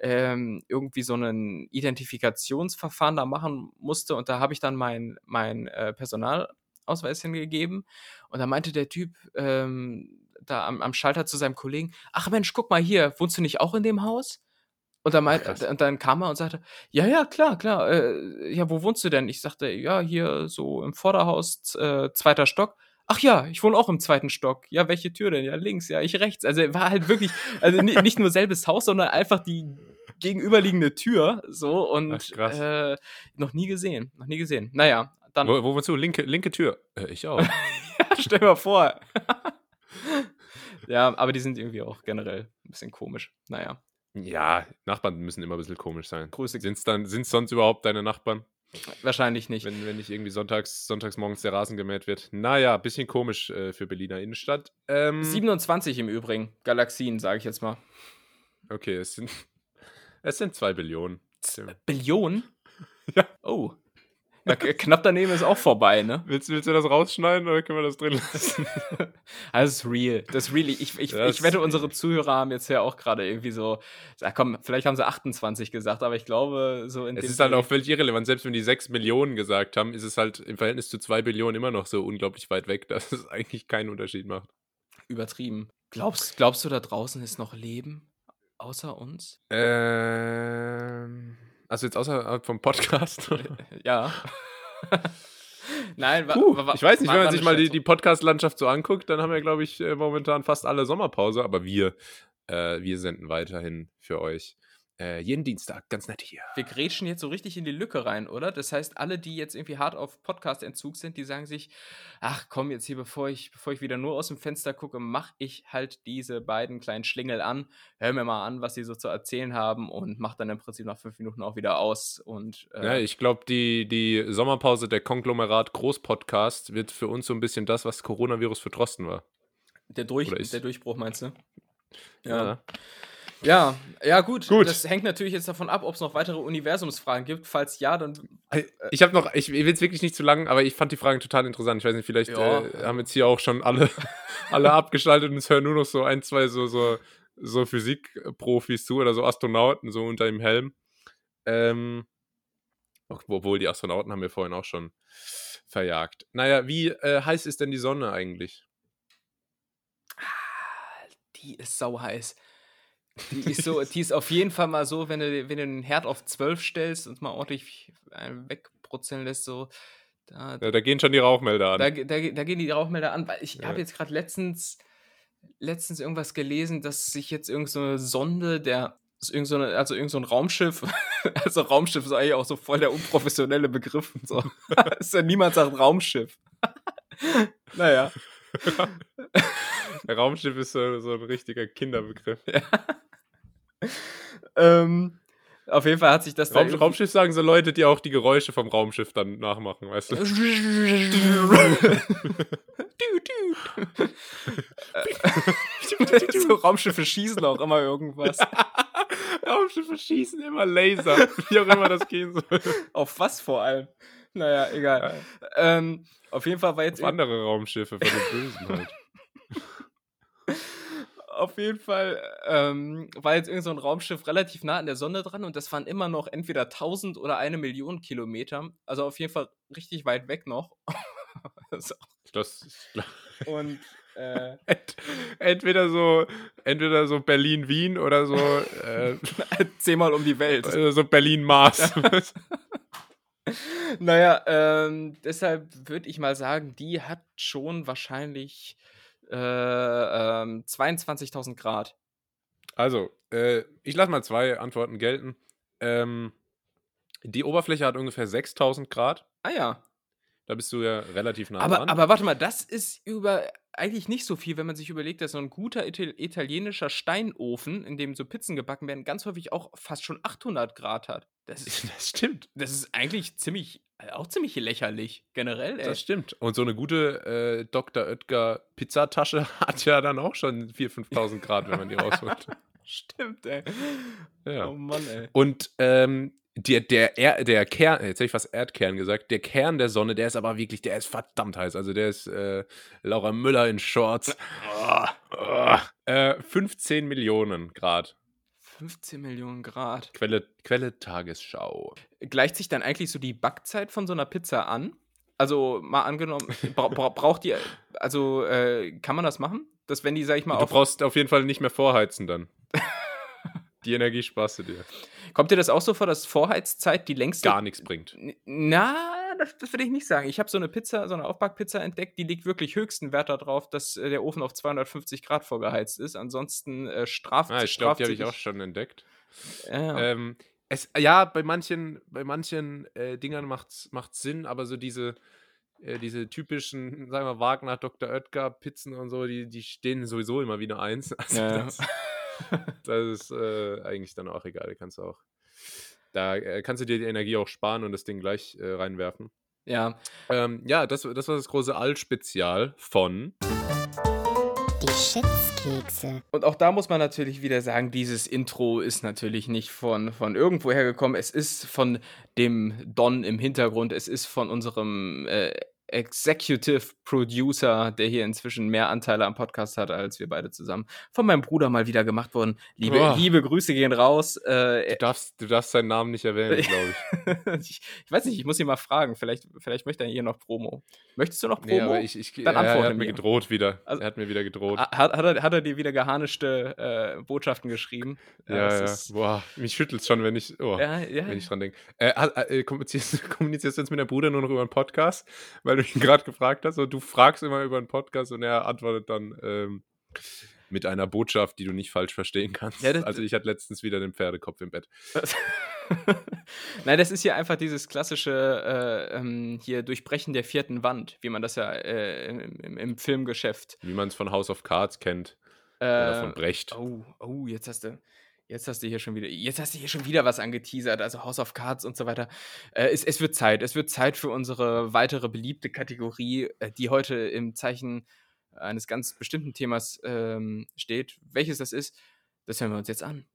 [SPEAKER 2] ähm, irgendwie so ein Identifikationsverfahren da machen musste und da habe ich dann mein, mein äh, Personalausweis hingegeben und da meinte der Typ ähm, da am, am, Schalter zu seinem Kollegen, ach Mensch, guck mal hier, wohnst du nicht auch in dem Haus? Und dann, meint, und dann kam er und sagte, ja, ja, klar, klar, äh, ja, wo wohnst du denn? Ich sagte, ja, hier so im Vorderhaus, äh, zweiter Stock. Ach ja, ich wohne auch im zweiten Stock. Ja, welche Tür denn? Ja, links, ja, ich rechts. Also war halt wirklich, also nicht nur selbes Haus, sondern einfach die gegenüberliegende Tür. So und Ach, äh, noch nie gesehen. Noch nie gesehen. Naja, dann.
[SPEAKER 1] Wo, wo du? Linke, linke Tür. Äh, ich auch.
[SPEAKER 2] ja, stell mal vor. ja, aber die sind irgendwie auch generell ein bisschen komisch. Naja.
[SPEAKER 1] Ja, Nachbarn müssen immer ein bisschen komisch sein. Grüße. Sind es sind's sonst überhaupt deine Nachbarn?
[SPEAKER 2] Wahrscheinlich nicht.
[SPEAKER 1] Wenn, wenn nicht irgendwie sonntags, sonntags morgens der Rasen gemäht wird. Naja, bisschen komisch äh, für Berliner Innenstadt.
[SPEAKER 2] Ähm, 27 im Übrigen, Galaxien, sage ich jetzt mal.
[SPEAKER 1] Okay, es sind, es sind zwei Billionen.
[SPEAKER 2] Billionen?
[SPEAKER 1] Ja.
[SPEAKER 2] Oh. Knapp daneben ist auch vorbei, ne?
[SPEAKER 1] Willst, willst du das rausschneiden oder können wir das drin lassen?
[SPEAKER 2] das ist real. Das ist really. Ich, ich, ich wette, unsere Zuhörer haben jetzt ja auch gerade irgendwie so, ja komm, vielleicht haben sie 28 gesagt, aber ich glaube, so
[SPEAKER 1] in Es ist halt auch völlig irrelevant. Selbst wenn die 6 Millionen gesagt haben, ist es halt im Verhältnis zu 2 Billionen immer noch so unglaublich weit weg, dass es eigentlich keinen Unterschied macht.
[SPEAKER 2] Übertrieben. Glaubst, glaubst du, da draußen ist noch Leben? Außer uns?
[SPEAKER 1] Ähm. Also jetzt außerhalb vom Podcast?
[SPEAKER 2] ja. Nein,
[SPEAKER 1] Puh, wa, wa, ich weiß nicht, wenn man sich mal die, die Podcast-Landschaft so anguckt, dann haben wir, glaube ich, äh, momentan fast alle Sommerpause, aber wir, äh, wir senden weiterhin für euch äh, jeden Dienstag, ganz nett hier.
[SPEAKER 2] Wir grätschen jetzt so richtig in die Lücke rein, oder? Das heißt, alle, die jetzt irgendwie hart auf Podcast-Entzug sind, die sagen sich, ach komm, jetzt hier, bevor ich, bevor ich wieder nur aus dem Fenster gucke, mach ich halt diese beiden kleinen Schlingel an, hör mir mal an, was sie so zu erzählen haben und mach dann im Prinzip nach fünf Minuten auch wieder aus. Und,
[SPEAKER 1] äh, ja, ich glaube, die, die Sommerpause der Konglomerat Groß-Podcast wird für uns so ein bisschen das, was Coronavirus für Drosten war.
[SPEAKER 2] Der, Durch, der Durchbruch, meinst du? ja. ja. Ja, ja gut. gut. Das hängt natürlich jetzt davon ab, ob es noch weitere Universumsfragen gibt. Falls ja, dann.
[SPEAKER 1] Äh, ich habe noch, ich will es wirklich nicht zu lang, aber ich fand die Fragen total interessant. Ich weiß nicht, vielleicht ja. äh, haben jetzt hier auch schon alle, alle abgeschaltet und es hören nur noch so ein, zwei so, so, so Physikprofis zu oder so Astronauten so unter dem Helm. Ähm, obwohl die Astronauten haben wir vorhin auch schon verjagt. Naja, wie äh, heiß ist denn die Sonne eigentlich?
[SPEAKER 2] Ah, die ist sau heiß. Die ist, so, die ist auf jeden Fall mal so, wenn du, wenn du den Herd auf 12 stellst und mal ordentlich wegbrutzeln lässt, so.
[SPEAKER 1] Da, ja, da gehen schon die Rauchmelder an.
[SPEAKER 2] Da, da, da gehen die Rauchmelder an, weil ich ja. habe jetzt gerade letztens, letztens irgendwas gelesen, dass sich jetzt irgend so Sonde, der irgend so eine, also irgend so ein Raumschiff, also Raumschiff ist eigentlich auch so voll der unprofessionelle Begriff und so. ist ja niemand sagt Raumschiff. naja.
[SPEAKER 1] Raumschiff ist so, so ein richtiger Kinderbegriff.
[SPEAKER 2] Ja. Ähm, auf jeden Fall hat sich das
[SPEAKER 1] Raum, Raumschiff sagen so Leute, die auch die Geräusche vom Raumschiff dann nachmachen, weißt du?
[SPEAKER 2] so Raumschiffe schießen auch immer irgendwas.
[SPEAKER 1] Raumschiffe schießen immer Laser, wie auch immer das gehen soll.
[SPEAKER 2] Auf was vor allem? Naja, egal. Ja. Ähm, auf jeden Fall war jetzt.
[SPEAKER 1] Auf andere Raumschiffe von den Bösen halt
[SPEAKER 2] auf jeden Fall ähm, war jetzt irgend so ein Raumschiff relativ nah an der Sonne dran und das waren immer noch entweder 1000 oder eine Million Kilometer. Also auf jeden Fall richtig weit weg noch.
[SPEAKER 1] so. Das ist
[SPEAKER 2] und äh,
[SPEAKER 1] entweder so entweder so Berlin Wien oder so äh,
[SPEAKER 2] zehnmal um die Welt.
[SPEAKER 1] Also so Berlin Mars.
[SPEAKER 2] naja, ähm, deshalb würde ich mal sagen, die hat schon wahrscheinlich äh, ähm, 22.000 Grad.
[SPEAKER 1] Also, äh, ich lasse mal zwei Antworten gelten. Ähm, die Oberfläche hat ungefähr 6000 Grad.
[SPEAKER 2] Ah ja.
[SPEAKER 1] Da bist du ja relativ nah
[SPEAKER 2] aber,
[SPEAKER 1] dran.
[SPEAKER 2] Aber warte mal, das ist über eigentlich nicht so viel, wenn man sich überlegt, dass so ein guter italienischer Steinofen, in dem so Pizzen gebacken werden, ganz häufig auch fast schon 800 Grad hat.
[SPEAKER 1] Das, ist, das stimmt.
[SPEAKER 2] Das ist eigentlich ziemlich, auch ziemlich lächerlich, generell. Ey.
[SPEAKER 1] Das stimmt. Und so eine gute äh, Dr. Oetker Pizzatasche hat ja dann auch schon 4.000, 5.000 Grad, wenn man die rausholt.
[SPEAKER 2] stimmt, ey.
[SPEAKER 1] Ja.
[SPEAKER 2] Oh Mann, ey.
[SPEAKER 1] Und ähm, der, der, er, der Kern, jetzt hätte ich fast Erdkern gesagt, der Kern der Sonne, der ist aber wirklich, der ist verdammt heiß. Also der ist äh, Laura Müller in Shorts. Oh, oh. Äh, 15 Millionen Grad.
[SPEAKER 2] 15 Millionen Grad.
[SPEAKER 1] Quelle, Quelle Tagesschau.
[SPEAKER 2] Gleicht sich dann eigentlich so die Backzeit von so einer Pizza an? Also mal angenommen, bra bra braucht die, also äh, kann man das machen? Dass wenn die, sag ich mal,
[SPEAKER 1] Du brauchst auf jeden Fall nicht mehr vorheizen dann. Die Energie sparst du dir.
[SPEAKER 2] Kommt dir das auch so vor, dass Vorheizzeit die längste.
[SPEAKER 1] Gar nichts bringt.
[SPEAKER 2] Na, das, das würde ich nicht sagen. Ich habe so eine Pizza, so eine Aufbackpizza entdeckt, die liegt wirklich höchsten Wert darauf, dass äh, der Ofen auf 250 Grad vorgeheizt ist. Ansonsten äh, straft
[SPEAKER 1] ah, ich glaube, die habe ich auch schon entdeckt.
[SPEAKER 2] Ja.
[SPEAKER 1] Ähm, es, ja, bei manchen, bei manchen äh, Dingern macht es Sinn, aber so diese, äh, diese typischen, sagen wir, Wagner, Dr. Oetker, Pizzen und so, die, die stehen sowieso immer wieder eins. Also
[SPEAKER 2] Ja.
[SPEAKER 1] das, das ist äh, eigentlich dann auch egal. Kannst du auch. Da äh, kannst du dir die Energie auch sparen und das Ding gleich äh, reinwerfen.
[SPEAKER 2] ja.
[SPEAKER 1] Ähm, ja, das, das war das große All-Spezial von.
[SPEAKER 3] Die Schätzkekse.
[SPEAKER 2] Und auch da muss man natürlich wieder sagen, dieses Intro ist natürlich nicht von, von irgendwoher gekommen. Es ist von dem Don im Hintergrund. Es ist von unserem äh, Executive Producer, der hier inzwischen mehr Anteile am Podcast hat als wir beide zusammen, von meinem Bruder mal wieder gemacht worden. Liebe,
[SPEAKER 1] Boah.
[SPEAKER 2] liebe Grüße gehen raus. Äh,
[SPEAKER 1] Du darfst, du darfst seinen Namen nicht erwähnen, glaube ich.
[SPEAKER 2] ich, ich weiß nicht, ich muss ihn mal fragen. Vielleicht, vielleicht möchte er hier noch Promo. Möchtest du noch Promo?
[SPEAKER 1] Nee, ich, ich,
[SPEAKER 2] Dann
[SPEAKER 1] er, er
[SPEAKER 2] antworte
[SPEAKER 1] hat mir gedroht wieder.
[SPEAKER 2] Also-
[SPEAKER 1] er hat mir wieder gedroht.
[SPEAKER 2] Hat, hat, er, hat er dir wieder geharnischte äh, Botschaften geschrieben?
[SPEAKER 1] ja, ja.
[SPEAKER 2] ist-
[SPEAKER 1] Boah, mich schüttelt schon, wenn ich, oh,
[SPEAKER 2] ja, ja.
[SPEAKER 1] wenn ich dran denke. Äh, äh, kommunizierst, kommunizierst du jetzt mit deinem Bruder nur noch über einen Podcast, weil du ihn gerade gefragt hast? Und du fragst immer über einen Podcast und er antwortet dann ähm, mit einer Botschaft, die du nicht falsch verstehen kannst.
[SPEAKER 2] Ja,
[SPEAKER 1] also ich hatte letztens wieder den Pferdekopf im Bett.
[SPEAKER 2] Nein, das ist hier einfach dieses klassische äh, ähm, hier Durchbrechen der vierten Wand, wie man das ja äh, im, im, im Filmgeschäft.
[SPEAKER 1] Wie man es von House of Cards kennt.
[SPEAKER 2] Äh,
[SPEAKER 1] Oder von Brecht.
[SPEAKER 2] Oh, oh, jetzt hast du. Jetzt hast du hier schon wieder, jetzt hast du hier schon wieder was angeteasert, also House of Cards und so weiter. Äh, es, es wird Zeit, es wird Zeit für unsere weitere beliebte Kategorie, äh, die heute im Zeichen eines ganz bestimmten Themas ähm, steht. Welches das ist, das hören wir uns jetzt an.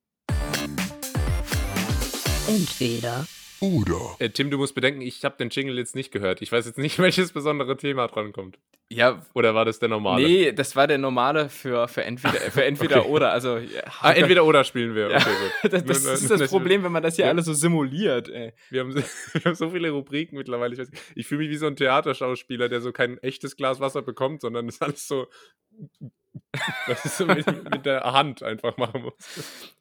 [SPEAKER 3] Entweder
[SPEAKER 4] Oder.
[SPEAKER 1] Äh, Tim, du musst bedenken, ich habe den Jingle jetzt nicht gehört. Ich weiß jetzt nicht, welches besondere Thema drankommt.
[SPEAKER 2] Ja,
[SPEAKER 1] Oder war das der normale?
[SPEAKER 2] nee, das war der normale für, für entweder, für entweder
[SPEAKER 1] Okay.
[SPEAKER 2] oder. Also, ja,
[SPEAKER 1] Ah, entweder oder spielen wir.
[SPEAKER 2] Ja.
[SPEAKER 1] Okay, gut.
[SPEAKER 2] das, das ist das Problem, wenn man das hier
[SPEAKER 1] Ja.
[SPEAKER 2] alles so simuliert. Ey.
[SPEAKER 1] Wir haben, so- wir haben so viele Rubriken mittlerweile. Ich, weiß- ich fühle mich wie so ein Theaterschauspieler, der so kein echtes Glas Wasser bekommt, sondern das alles so, das ist so mit, mit der Hand einfach machen muss.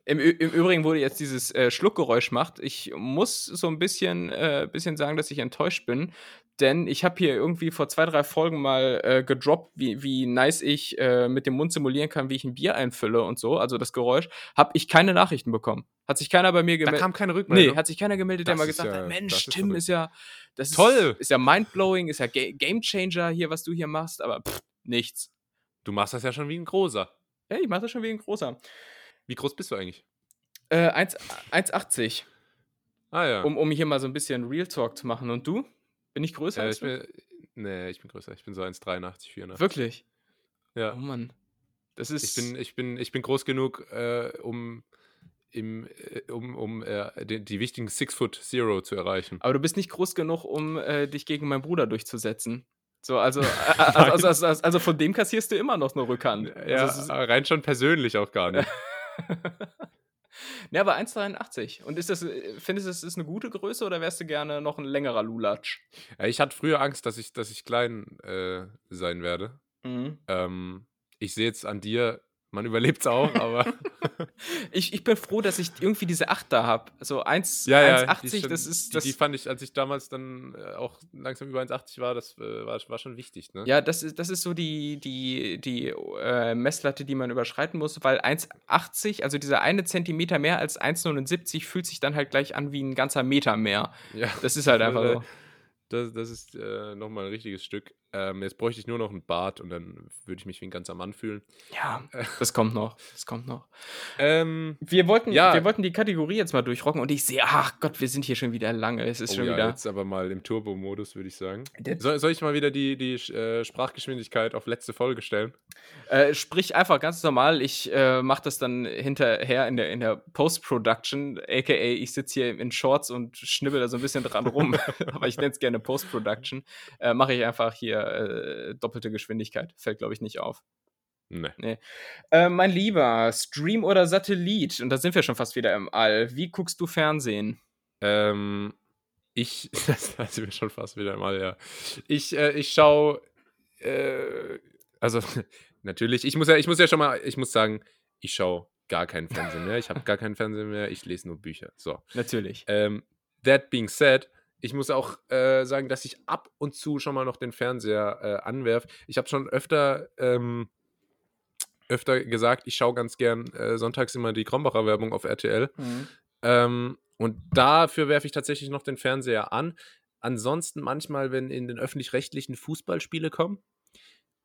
[SPEAKER 2] Im, Im Übrigen, ihr jetzt dieses äh, Schluckgeräusch macht, ich muss so ein bisschen, äh, bisschen sagen, dass ich enttäuscht bin. Denn ich habe hier irgendwie vor zwei, drei Folgen mal äh, gedroppt, wie, wie nice ich äh, mit dem Mund simulieren kann, wie ich ein Bier einfülle und so, also das Geräusch, habe ich keine Nachrichten bekommen. Hat sich keiner bei mir
[SPEAKER 1] Da
[SPEAKER 2] gemeldet.
[SPEAKER 1] kam keine
[SPEAKER 2] Nee,
[SPEAKER 1] Rückmeldung.
[SPEAKER 2] hat sich keiner gemeldet, der
[SPEAKER 1] Das
[SPEAKER 2] mal
[SPEAKER 1] ist
[SPEAKER 2] gesagt
[SPEAKER 1] ja-
[SPEAKER 2] hat, Mensch,
[SPEAKER 1] ist
[SPEAKER 2] Tim ist ja das ist,
[SPEAKER 1] Toll.
[SPEAKER 2] ist ja mindblowing, ist ja Ga Gamechanger hier, was du hier machst, aber pff, nichts.
[SPEAKER 1] du machst das ja schon wie ein großer.
[SPEAKER 2] Ja, ich mach das schon wie ein großer.
[SPEAKER 1] Wie groß bist du eigentlich?
[SPEAKER 2] Äh, 1 1,80,
[SPEAKER 1] Ah ja.
[SPEAKER 2] um, um hier mal so ein bisschen Real Talk zu machen. Und du? Bin ich größer
[SPEAKER 1] äh,
[SPEAKER 2] als
[SPEAKER 1] ich
[SPEAKER 2] du?
[SPEAKER 1] bin, nee, ich bin größer. Ich bin so 1,83, 400.
[SPEAKER 2] Wirklich?
[SPEAKER 1] Ja.
[SPEAKER 2] Oh Mann. Das ist.
[SPEAKER 1] Ich bin, ich bin, ich bin groß genug, äh, um, im, äh, um, um äh, die, die wichtigen Six Foot Zero zu erreichen.
[SPEAKER 2] aber du bist nicht groß genug, um äh, dich gegen meinen Bruder durchzusetzen. So, also, äh, also, also, also, also von dem kassierst du immer noch eine Rückhand.
[SPEAKER 1] Ja,
[SPEAKER 2] Also
[SPEAKER 1] rein schon persönlich auch gar nicht.
[SPEAKER 2] ne, aber 1,83. Und ist das, äh, findest du, das ist eine gute Größe oder wärst du gerne noch ein längerer Lulatsch?
[SPEAKER 1] ja, ich hatte früher Angst, dass ich, dass ich klein äh, sein werde.
[SPEAKER 2] Mhm.
[SPEAKER 1] Ähm, ich sehe jetzt an dir, man überlebt es auch, aber
[SPEAKER 2] Ich, ich bin froh, dass ich irgendwie diese 8 da habe. So 1,
[SPEAKER 1] ja, ja, die
[SPEAKER 2] 1,80, das ist.
[SPEAKER 1] die,
[SPEAKER 2] Das,
[SPEAKER 1] die fand ich, als ich damals dann äh, auch langsam über 1,80 war, das äh, war, war schon wichtig, ne?
[SPEAKER 2] ja, das ist, das ist so die, die, die äh, Messlatte, die man überschreiten muss, weil 1,80, also dieser eine Zentimeter mehr als 1,79, fühlt sich dann halt gleich an wie ein ganzer Meter mehr.
[SPEAKER 1] Ja.
[SPEAKER 2] Das ist halt einfach so.
[SPEAKER 1] Das, das ist äh, nochmal ein richtiges Stück. Ähm, jetzt bräuchte ich nur noch einen Bart und dann würde ich mich wie ein ganzer Mann fühlen.
[SPEAKER 2] Ja, das kommt noch. Das kommt noch.
[SPEAKER 1] Ähm,
[SPEAKER 2] Wir wollten,
[SPEAKER 1] Ja.
[SPEAKER 2] wir wollten die Kategorie jetzt mal durchrocken und ich sehe, ach Gott, wir sind hier schon wieder lange. Es ist
[SPEAKER 1] oh
[SPEAKER 2] schon
[SPEAKER 1] ja,
[SPEAKER 2] wieder.
[SPEAKER 1] jetzt aber mal im Turbo-Modus, würde ich sagen. Soll, soll ich mal wieder die, die äh, Sprachgeschwindigkeit auf letzte Folge stellen?
[SPEAKER 2] Äh, sprich einfach ganz normal. Ich äh, mache das dann hinterher in der, in der Post-Production, aka ich sitze hier in Shorts und schnibbel da so ein bisschen dran rum. Aber ich nenne es gerne Post-Production. Äh, mache ich einfach hier äh, doppelte Geschwindigkeit. Fällt, glaube ich, nicht auf.
[SPEAKER 1] Ne.
[SPEAKER 2] Äh, mein Lieber, Stream oder Satellit? Und da sind wir schon fast wieder im All. Wie guckst du Fernsehen?
[SPEAKER 1] Ähm, ich, das da sind wir schon fast wieder mal, ja. Ich, äh, ich schaue, äh, also natürlich, ich muss ja, ich muss ja schon mal, ich muss sagen, ich schaue gar keinen Fernsehen mehr. Ich habe gar keinen Fernsehen mehr, ich lese nur Bücher. So.
[SPEAKER 2] Natürlich.
[SPEAKER 1] Ähm, that being said, ich muss auch äh, sagen, dass ich ab und zu schon mal noch den Fernseher äh, anwerfe. Ich habe schon öfter, ähm, öfter gesagt, ich schaue ganz gern äh, sonntags immer die Krombacher Werbung auf RTL.
[SPEAKER 2] Mhm.
[SPEAKER 1] Ähm, und dafür werfe ich tatsächlich noch den Fernseher an. Ansonsten manchmal, wenn in den öffentlich-rechtlichen Fußballspiele kommen.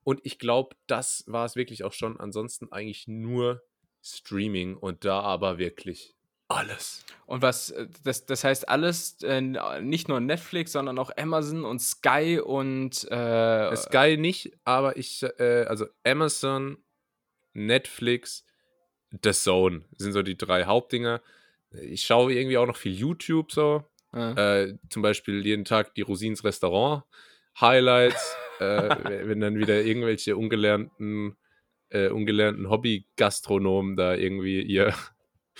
[SPEAKER 1] Und ich glaube, das war es wirklich auch schon. Ansonsten eigentlich nur Streaming und da aber wirklich alles.
[SPEAKER 2] Und was, äh, das, das heißt alles, äh, nicht nur Netflix, sondern auch Amazon und Sky und äh,
[SPEAKER 1] Sky nicht, aber ich, äh, also Amazon, Netflix, The Zone sind so die drei Hauptdinger. Ich schaue irgendwie auch noch viel YouTube so.
[SPEAKER 2] äh,
[SPEAKER 1] Äh, zum Beispiel jeden Tag die Rosins Restaurant Highlights, wenn dann wieder irgendwelche ungelernten, äh, ungelernten Hobby-Gastronomen da irgendwie ihr,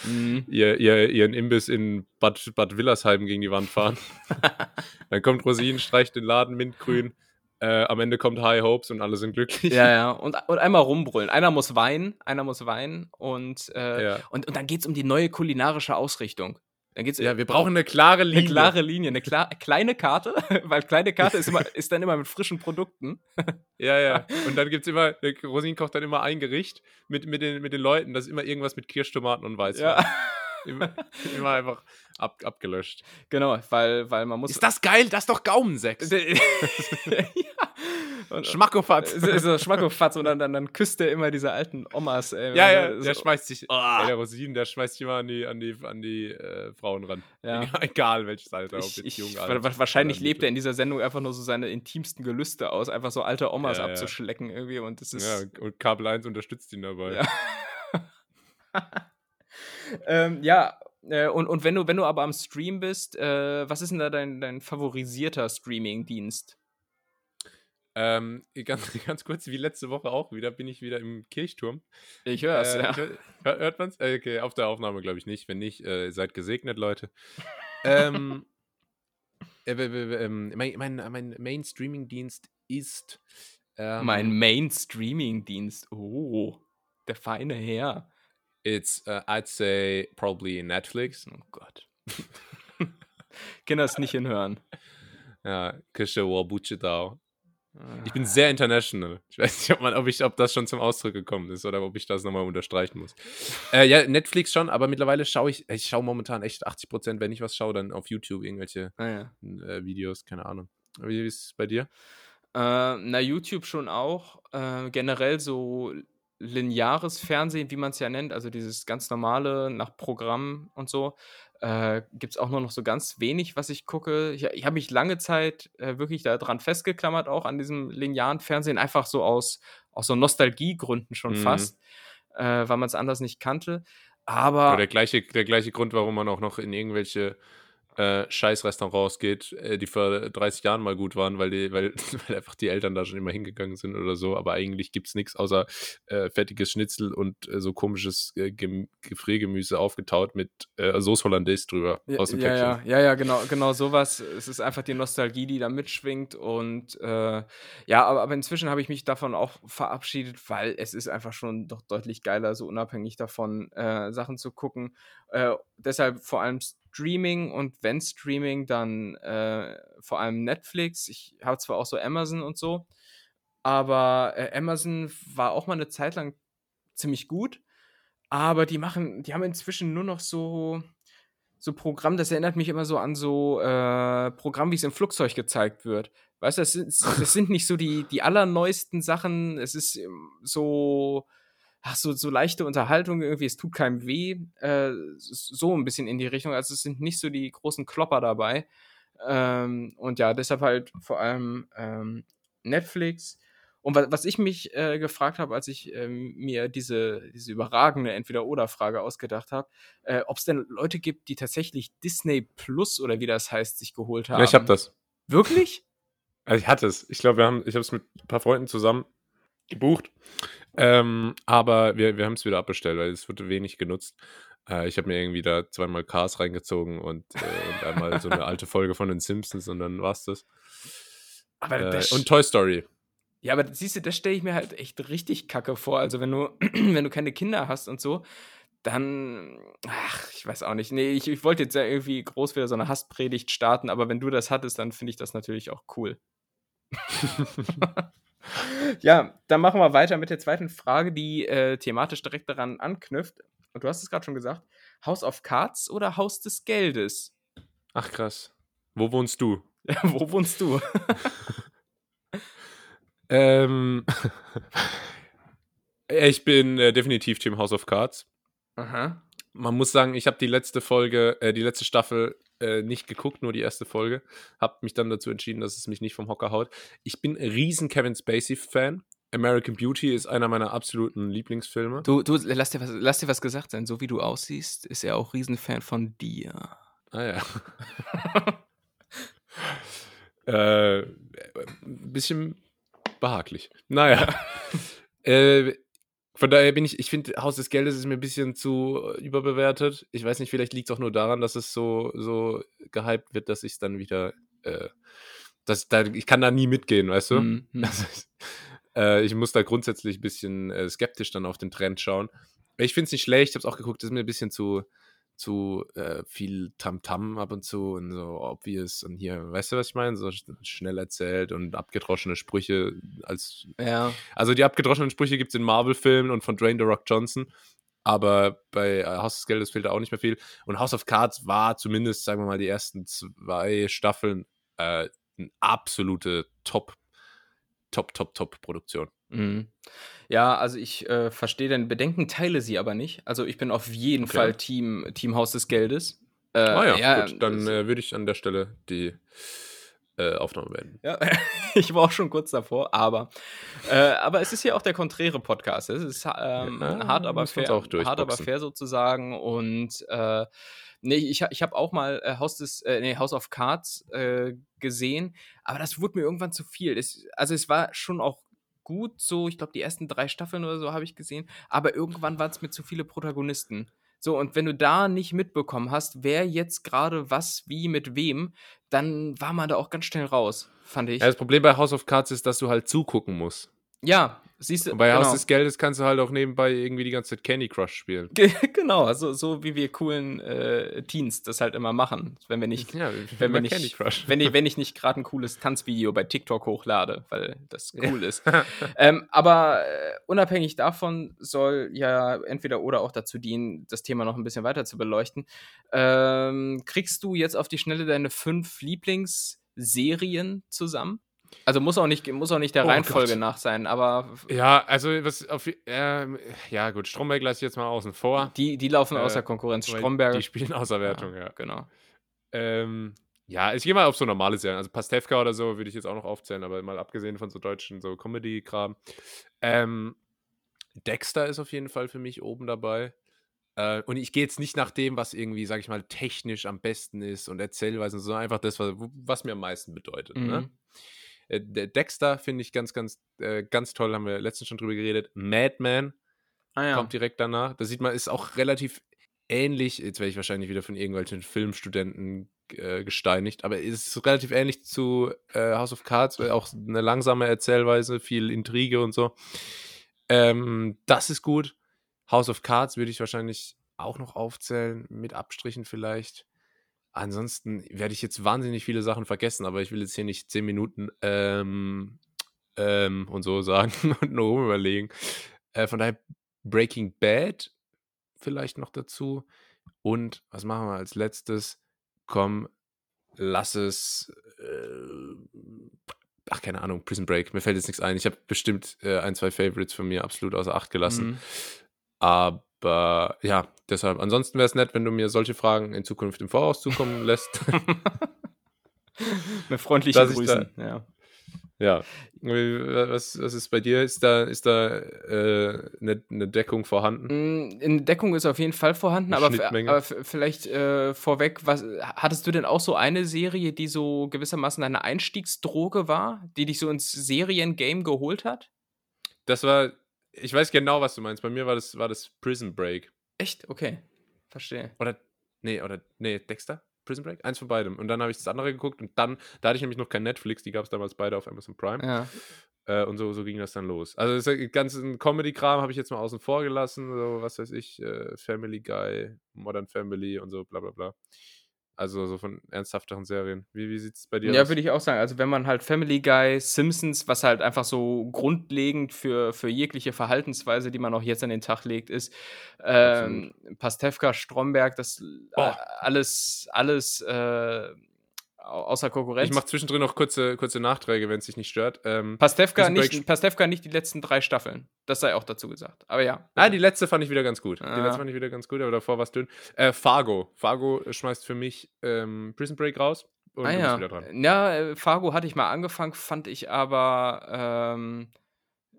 [SPEAKER 2] mhm.
[SPEAKER 1] ihr, ihr, ihren Imbiss in Bad, Bad Willersheim gegen die Wand fahren. dann kommt Rosin, streicht den Laden mintgrün. Äh, am Ende kommt High Hopes und alle sind glücklich.
[SPEAKER 2] Ja, ja. Und, und einmal rumbrüllen. Einer muss weinen, einer muss weinen und, äh,
[SPEAKER 1] Ja.
[SPEAKER 2] und, und dann geht es um die neue kulinarische Ausrichtung. Dann geht's
[SPEAKER 1] Ja, wir brauchen eine klare
[SPEAKER 2] eine
[SPEAKER 1] Linie.
[SPEAKER 2] klare Linie, eine klar, kleine Karte, weil kleine Karte ist, immer, ist dann immer mit frischen Produkten.
[SPEAKER 1] Ja, ja. Und dann gibt es immer, Rosin kocht dann immer ein Gericht mit, mit, den, mit den Leuten. Das ist immer irgendwas mit Kirschtomaten und Weißwein.
[SPEAKER 2] Ja,
[SPEAKER 1] Immer, immer einfach ab, abgelöscht.
[SPEAKER 2] genau, weil, weil man muss.
[SPEAKER 1] Ist das geil? Das ist doch Gaumensex.
[SPEAKER 2] ja. Und,
[SPEAKER 1] Schmackofatz.
[SPEAKER 2] so, so Schmackofatz und dann, dann, dann küsst er immer diese alten Omas. Ey,
[SPEAKER 1] Ja, ja,
[SPEAKER 2] so,
[SPEAKER 1] der schmeißt sich,
[SPEAKER 2] Ah.
[SPEAKER 1] ey, der Rosin, der schmeißt sich immer an die, an die, an die äh, Frauen ran.
[SPEAKER 2] Ja.
[SPEAKER 1] Egal welches Alter, ob
[SPEAKER 2] Ich,
[SPEAKER 1] jetzt
[SPEAKER 2] ich,
[SPEAKER 1] jung, alt.
[SPEAKER 2] wa- wahrscheinlich
[SPEAKER 1] oder
[SPEAKER 2] lebt er in dieser Sendung einfach nur so seine intimsten Gelüste aus, einfach so alte Omas
[SPEAKER 1] Ja, ja.
[SPEAKER 2] abzuschlecken irgendwie und das ist.
[SPEAKER 1] Ja, und Kabel 1 unterstützt ihn dabei.
[SPEAKER 2] Ja. ähm, ja, äh, und, und wenn du, wenn du aber am Stream bist, äh, was ist denn da dein, dein favorisierter Streaming-Dienst?
[SPEAKER 1] Ähm, ganz, ganz kurz, wie letzte Woche auch wieder, bin ich wieder im Kirchturm.
[SPEAKER 2] Ich hör's,
[SPEAKER 1] Äh,
[SPEAKER 2] ja.
[SPEAKER 1] hör- hör- hört man's? Äh, Okay, auf der Aufnahme glaube ich nicht. Wenn nicht, äh, seid gesegnet, Leute. ähm, äh, ähm, mein, mein, mein Main-Streaming-Dienst ist. Ähm,
[SPEAKER 2] mein Main-Streaming-Dienst. Oh, der feine Herr.
[SPEAKER 1] It's, uh, I'd say, probably Netflix.
[SPEAKER 2] Oh Gott. Kinder es nicht hinhören.
[SPEAKER 1] Ja, Kische Wabuchitao. Ich bin sehr international. Ich weiß nicht, ob, man, ob, ich, ob das schon zum Ausdruck gekommen ist oder ob ich das nochmal unterstreichen muss. Äh, ja, Netflix schon, aber mittlerweile schaue ich, ich schaue momentan echt 80 Prozent, wenn ich was schaue, dann auf YouTube irgendwelche
[SPEAKER 2] Ah, ja.
[SPEAKER 1] äh, Videos, keine Ahnung. Wie ist es bei dir?
[SPEAKER 2] Äh, na, YouTube schon auch. Äh, generell so lineares Fernsehen, wie man es ja nennt, also dieses ganz normale nach Programm und so, äh, gibt es auch nur noch so ganz wenig, was ich gucke. Ich, ich habe mich lange Zeit äh, wirklich daran festgeklammert, auch an diesem linearen Fernsehen, einfach so aus, aus so Nostalgiegründen schon
[SPEAKER 1] Mhm.
[SPEAKER 2] fast, äh, weil man es anders nicht kannte. Aber
[SPEAKER 1] der gleiche, der gleiche Grund, warum man auch noch in irgendwelche äh, Scheißrestaurants geht, äh, die vor 30 Jahren mal gut waren, weil, die, weil, weil einfach die Eltern da schon immer hingegangen sind oder so. Aber eigentlich gibt es nichts außer äh, fettiges Schnitzel und äh, so komisches äh, Gem Gefriergemüse aufgetaut mit äh, Sauce Hollandaise drüber
[SPEAKER 2] Ja,
[SPEAKER 1] aus dem
[SPEAKER 2] ja, ja,
[SPEAKER 1] Päckchen.
[SPEAKER 2] ja, ja, genau, genau sowas. Es ist einfach die Nostalgie, die da mitschwingt. Und äh, ja, aber, aber inzwischen habe ich mich davon auch verabschiedet, weil es ist einfach schon doch deutlich geiler, so unabhängig davon Sachen zu gucken. Deshalb vor allem Streaming und wenn Streaming, dann äh, vor allem Netflix. Ich habe zwar auch so Amazon und so, aber äh, Amazon war auch mal eine Zeit lang ziemlich gut, aber die machen, die haben inzwischen nur noch so so Programm, das erinnert mich immer so an so äh, Programm, wie es im Flugzeug gezeigt wird. Weißt du, das sind, das sind nicht so die, die allerneuesten Sachen. Es ist ähm, so, ach, so, so leichte Unterhaltung irgendwie. Es tut keinem weh. Äh, so ein bisschen in die Richtung. Also es sind nicht so die großen Klopper dabei. Ähm, und ja, deshalb halt vor allem ähm, Netflix. Und wa was ich mich äh, gefragt habe, als ich ähm, mir diese, diese überragende Entweder-Oder-Frage ausgedacht habe, äh, ob es denn Leute gibt, die tatsächlich Disney Plus oder wie das heißt, sich geholt haben.
[SPEAKER 1] Ja, ich habe das.
[SPEAKER 2] Wirklich?
[SPEAKER 1] Also ich hatte es. Ich glaube, wir haben, ich habe es mit ein paar Freunden zusammen gebucht. Ähm, aber wir, wir haben es wieder abbestellt, weil es wurde wenig genutzt. Äh, ich habe mir irgendwie da zweimal Cars reingezogen und, äh, und einmal so eine alte Folge von den Simpsons und dann war's das.
[SPEAKER 2] Aber
[SPEAKER 1] Äh,
[SPEAKER 2] das,
[SPEAKER 1] und Toy Story.
[SPEAKER 2] ja, aber siehst du, das stelle ich mir halt echt richtig kacke vor. Also wenn du, wenn du keine Kinder hast und so, dann, ach, ich weiß auch nicht. Nee, ich, ich wollte jetzt ja irgendwie groß wieder so eine Hasspredigt starten, aber wenn du das hattest, dann finde ich das natürlich auch cool. ja, dann machen wir weiter mit der zweiten Frage, die äh, thematisch direkt daran anknüpft. Und du hast es gerade schon gesagt: House of Cards oder Haus des Geldes?
[SPEAKER 1] Ach krass. Wo wohnst du?
[SPEAKER 2] Wo wohnst du?
[SPEAKER 1] Ähm, ich bin äh, definitiv Team House of Cards.
[SPEAKER 2] Aha.
[SPEAKER 1] Man muss sagen, ich habe die letzte Folge, äh, die letzte Staffel äh, nicht geguckt, nur die erste Folge. Hab mich dann dazu entschieden, dass es mich nicht vom Hocker haut. Ich bin ein riesen Kevin Spacey-Fan. American Beauty ist einer meiner absoluten Lieblingsfilme.
[SPEAKER 2] Du, du lass, dir was, lass dir was gesagt sein. So wie du aussiehst, ist er auch Riesenfan von dir.
[SPEAKER 1] Ah ja. äh, ein bisschen behaglich. Naja. äh, von daher bin ich, ich finde, Haus des Geldes ist mir ein bisschen zu äh, überbewertet. Ich weiß nicht, vielleicht liegt es auch nur daran, dass es so, so gehypt wird, dass ich es dann wieder, äh, dass, da, ich kann da nie mitgehen, weißt du?
[SPEAKER 2] Mhm.
[SPEAKER 1] Das ist, äh, ich muss da grundsätzlich ein bisschen äh, skeptisch dann auf den Trend schauen. Ich finde es nicht schlecht, ich habe es auch geguckt, das ist mir ein bisschen zu, zu äh, viel Tamtam ab und zu und so obvious und hier, weißt du, was ich meine? So sch- schnell erzählt und abgedroschene Sprüche als.
[SPEAKER 2] Ja.
[SPEAKER 1] Also die abgedroschenen Sprüche gibt es in Marvel-Filmen und von Dwayne The Rock Johnson. Aber bei äh, Haus des Geldes fehlt da auch nicht mehr viel. Und House of Cards war zumindest, sagen wir mal, die ersten zwei Staffeln äh, eine absolute Top, Top, Top, Top-Produktion.
[SPEAKER 2] Mhm. Ja, also ich äh, verstehe deine Bedenken, teile sie aber nicht. Also ich bin auf jeden
[SPEAKER 1] Okay.
[SPEAKER 2] Fall Team, Team Haus des Geldes. Äh,
[SPEAKER 1] ah ja, gut, dann äh, würde ich an der Stelle die äh, Aufnahme beenden.
[SPEAKER 2] Ja, ich war auch schon kurz davor, aber, äh, aber es ist ja auch der konträre Podcast. Es ist ähm,
[SPEAKER 1] Ja,
[SPEAKER 2] hart, aber fair, hart, aber fair sozusagen. Und äh, nee, ich, ich habe auch mal äh, Haus des, äh, nee, House of Cards äh, gesehen, aber das wurde mir irgendwann zu viel. Es, also es war schon auch gut, so, ich glaube, die ersten drei Staffeln oder so habe ich gesehen, aber irgendwann waren es mir zu viele Protagonisten. So, und wenn du da nicht mitbekommen hast, wer jetzt gerade was, wie, mit wem, dann war man da auch ganz schnell raus, fand ich.
[SPEAKER 1] Ja, das Problem bei House of Cards ist, dass du halt zugucken musst.
[SPEAKER 2] Ja, Siehst du,
[SPEAKER 1] bei Haus
[SPEAKER 2] genau.
[SPEAKER 1] des Geldes kannst du halt auch nebenbei irgendwie die ganze Zeit Candy Crush spielen.
[SPEAKER 2] Ge- genau, also so wie wir coolen äh, Teens das halt immer machen, wenn wir nicht,
[SPEAKER 1] Ja,
[SPEAKER 2] wenn wir nicht, wenn ich, wenn ich nicht gerade ein cooles Tanzvideo bei TikTok hochlade, weil das cool ist. ähm, aber äh, unabhängig davon soll ja entweder oder auch dazu dienen, das Thema noch ein bisschen weiter zu beleuchten. Ähm, kriegst du jetzt auf die Schnelle deine fünf Lieblingsserien zusammen? Also muss auch nicht, muss auch nicht der
[SPEAKER 1] Oh
[SPEAKER 2] Reihenfolge
[SPEAKER 1] Gott.
[SPEAKER 2] nach sein, aber
[SPEAKER 1] Ja, also was auf ähm, ja gut, Stromberg lasse ich jetzt mal außen vor.
[SPEAKER 2] die, die laufen
[SPEAKER 1] Äh,
[SPEAKER 2] außer Konkurrenz. Stromberg.
[SPEAKER 1] Die spielen außer Wertung, ja.
[SPEAKER 2] Genau.
[SPEAKER 1] Ähm, ja, ich gehe mal auf so normale Serien. Also Pastewka oder so würde ich jetzt auch noch aufzählen, aber mal abgesehen von so deutschen so Comedy-Kram. Ähm, Dexter ist auf jeden Fall für mich oben dabei. Äh, und ich gehe jetzt nicht nach dem, was irgendwie, sag ich mal, technisch am besten ist und Erzählweisen, sondern einfach das, was, was mir am meisten bedeutet. Ne? Äh, der Dexter finde ich ganz, ganz, äh, ganz toll, haben wir letztens schon drüber geredet. Madman
[SPEAKER 2] Ah ja.
[SPEAKER 1] kommt direkt danach. Da sieht man, ist auch relativ ähnlich. Jetzt werde ich wahrscheinlich wieder von irgendwelchen Filmstudenten äh, gesteinigt, aber es ist relativ ähnlich zu äh, House of Cards, äh, auch eine langsame Erzählweise, viel Intrige und so. Ähm, das ist gut. House of Cards würde ich wahrscheinlich auch noch aufzählen, mit Abstrichen vielleicht. Ansonsten werde ich jetzt wahnsinnig viele Sachen vergessen, aber ich will jetzt hier nicht zehn Minuten ähm, ähm, und so sagen und nur rum überlegen. Äh, von daher Breaking Bad vielleicht noch dazu. Und was machen wir als letztes? Komm, lass es. Äh, ach, keine Ahnung, Prison Break. Mir fällt jetzt nichts ein. Ich habe bestimmt äh, ein, zwei Favorites von mir absolut außer Acht gelassen.
[SPEAKER 2] Mhm.
[SPEAKER 1] Aber ja, deshalb. Ansonsten wäre es nett, wenn du mir solche Fragen in Zukunft im Voraus zukommen lässt.
[SPEAKER 2] Mit freundlichen
[SPEAKER 1] Dass ich
[SPEAKER 2] Grüßen. Ja.
[SPEAKER 1] ja. Was, was ist bei dir? Ist da, ist da äh, eine, eine Deckung vorhanden?
[SPEAKER 2] Mm, In Deckung ist auf jeden Fall vorhanden,
[SPEAKER 1] Eine
[SPEAKER 2] aber, aber vielleicht äh, vorweg, was, hattest du denn auch so eine Serie, die so gewissermaßen deine Einstiegsdroge war, die dich so ins Seriengame geholt hat?
[SPEAKER 1] Das war, ich weiß genau, was du meinst. Bei mir war das, war das Prison Break.
[SPEAKER 2] Echt? Okay. Verstehe.
[SPEAKER 1] Oder, nee, oder, nee, Dexter? Prison Break? Eins von beidem. Und dann habe ich das andere geguckt und dann, da hatte ich nämlich noch kein Netflix, die gab es damals beide auf Amazon Prime.
[SPEAKER 2] Ja.
[SPEAKER 1] Äh, und so, so ging das dann los. Also das ganze Comedy-Kram habe ich jetzt mal außen vor gelassen, so was weiß ich, äh, Family Guy, Modern Family und so, bla bla bla. Also so von ernsthafteren Serien. Wie, wie sieht es bei dir
[SPEAKER 2] Ja,
[SPEAKER 1] aus?
[SPEAKER 2] würde ich auch sagen. Also wenn man halt Family Guy, Simpsons, was halt einfach so grundlegend für, für jegliche Verhaltensweise, die man auch jetzt an den Tag legt, ist, ähm, Pastewka, Stromberg, das äh, alles, alles äh, außer Konkurrenz.
[SPEAKER 1] Ich mache zwischendrin noch kurze, kurze Nachträge, wenn es dich nicht stört. Ähm,
[SPEAKER 2] Pastewka nicht, Pastewka nicht die letzten drei Staffeln. Das sei auch dazu gesagt. Aber ja.
[SPEAKER 1] Ah, die letzte fand ich wieder ganz gut. Die
[SPEAKER 2] Ah.
[SPEAKER 1] letzte fand ich wieder ganz gut, aber davor war es dünn. Äh, Fargo. Fargo schmeißt für mich ähm, Prison Break raus und
[SPEAKER 2] ah ja.
[SPEAKER 1] wieder dran.
[SPEAKER 2] Ja, äh, Fargo hatte ich mal angefangen, fand ich aber ähm,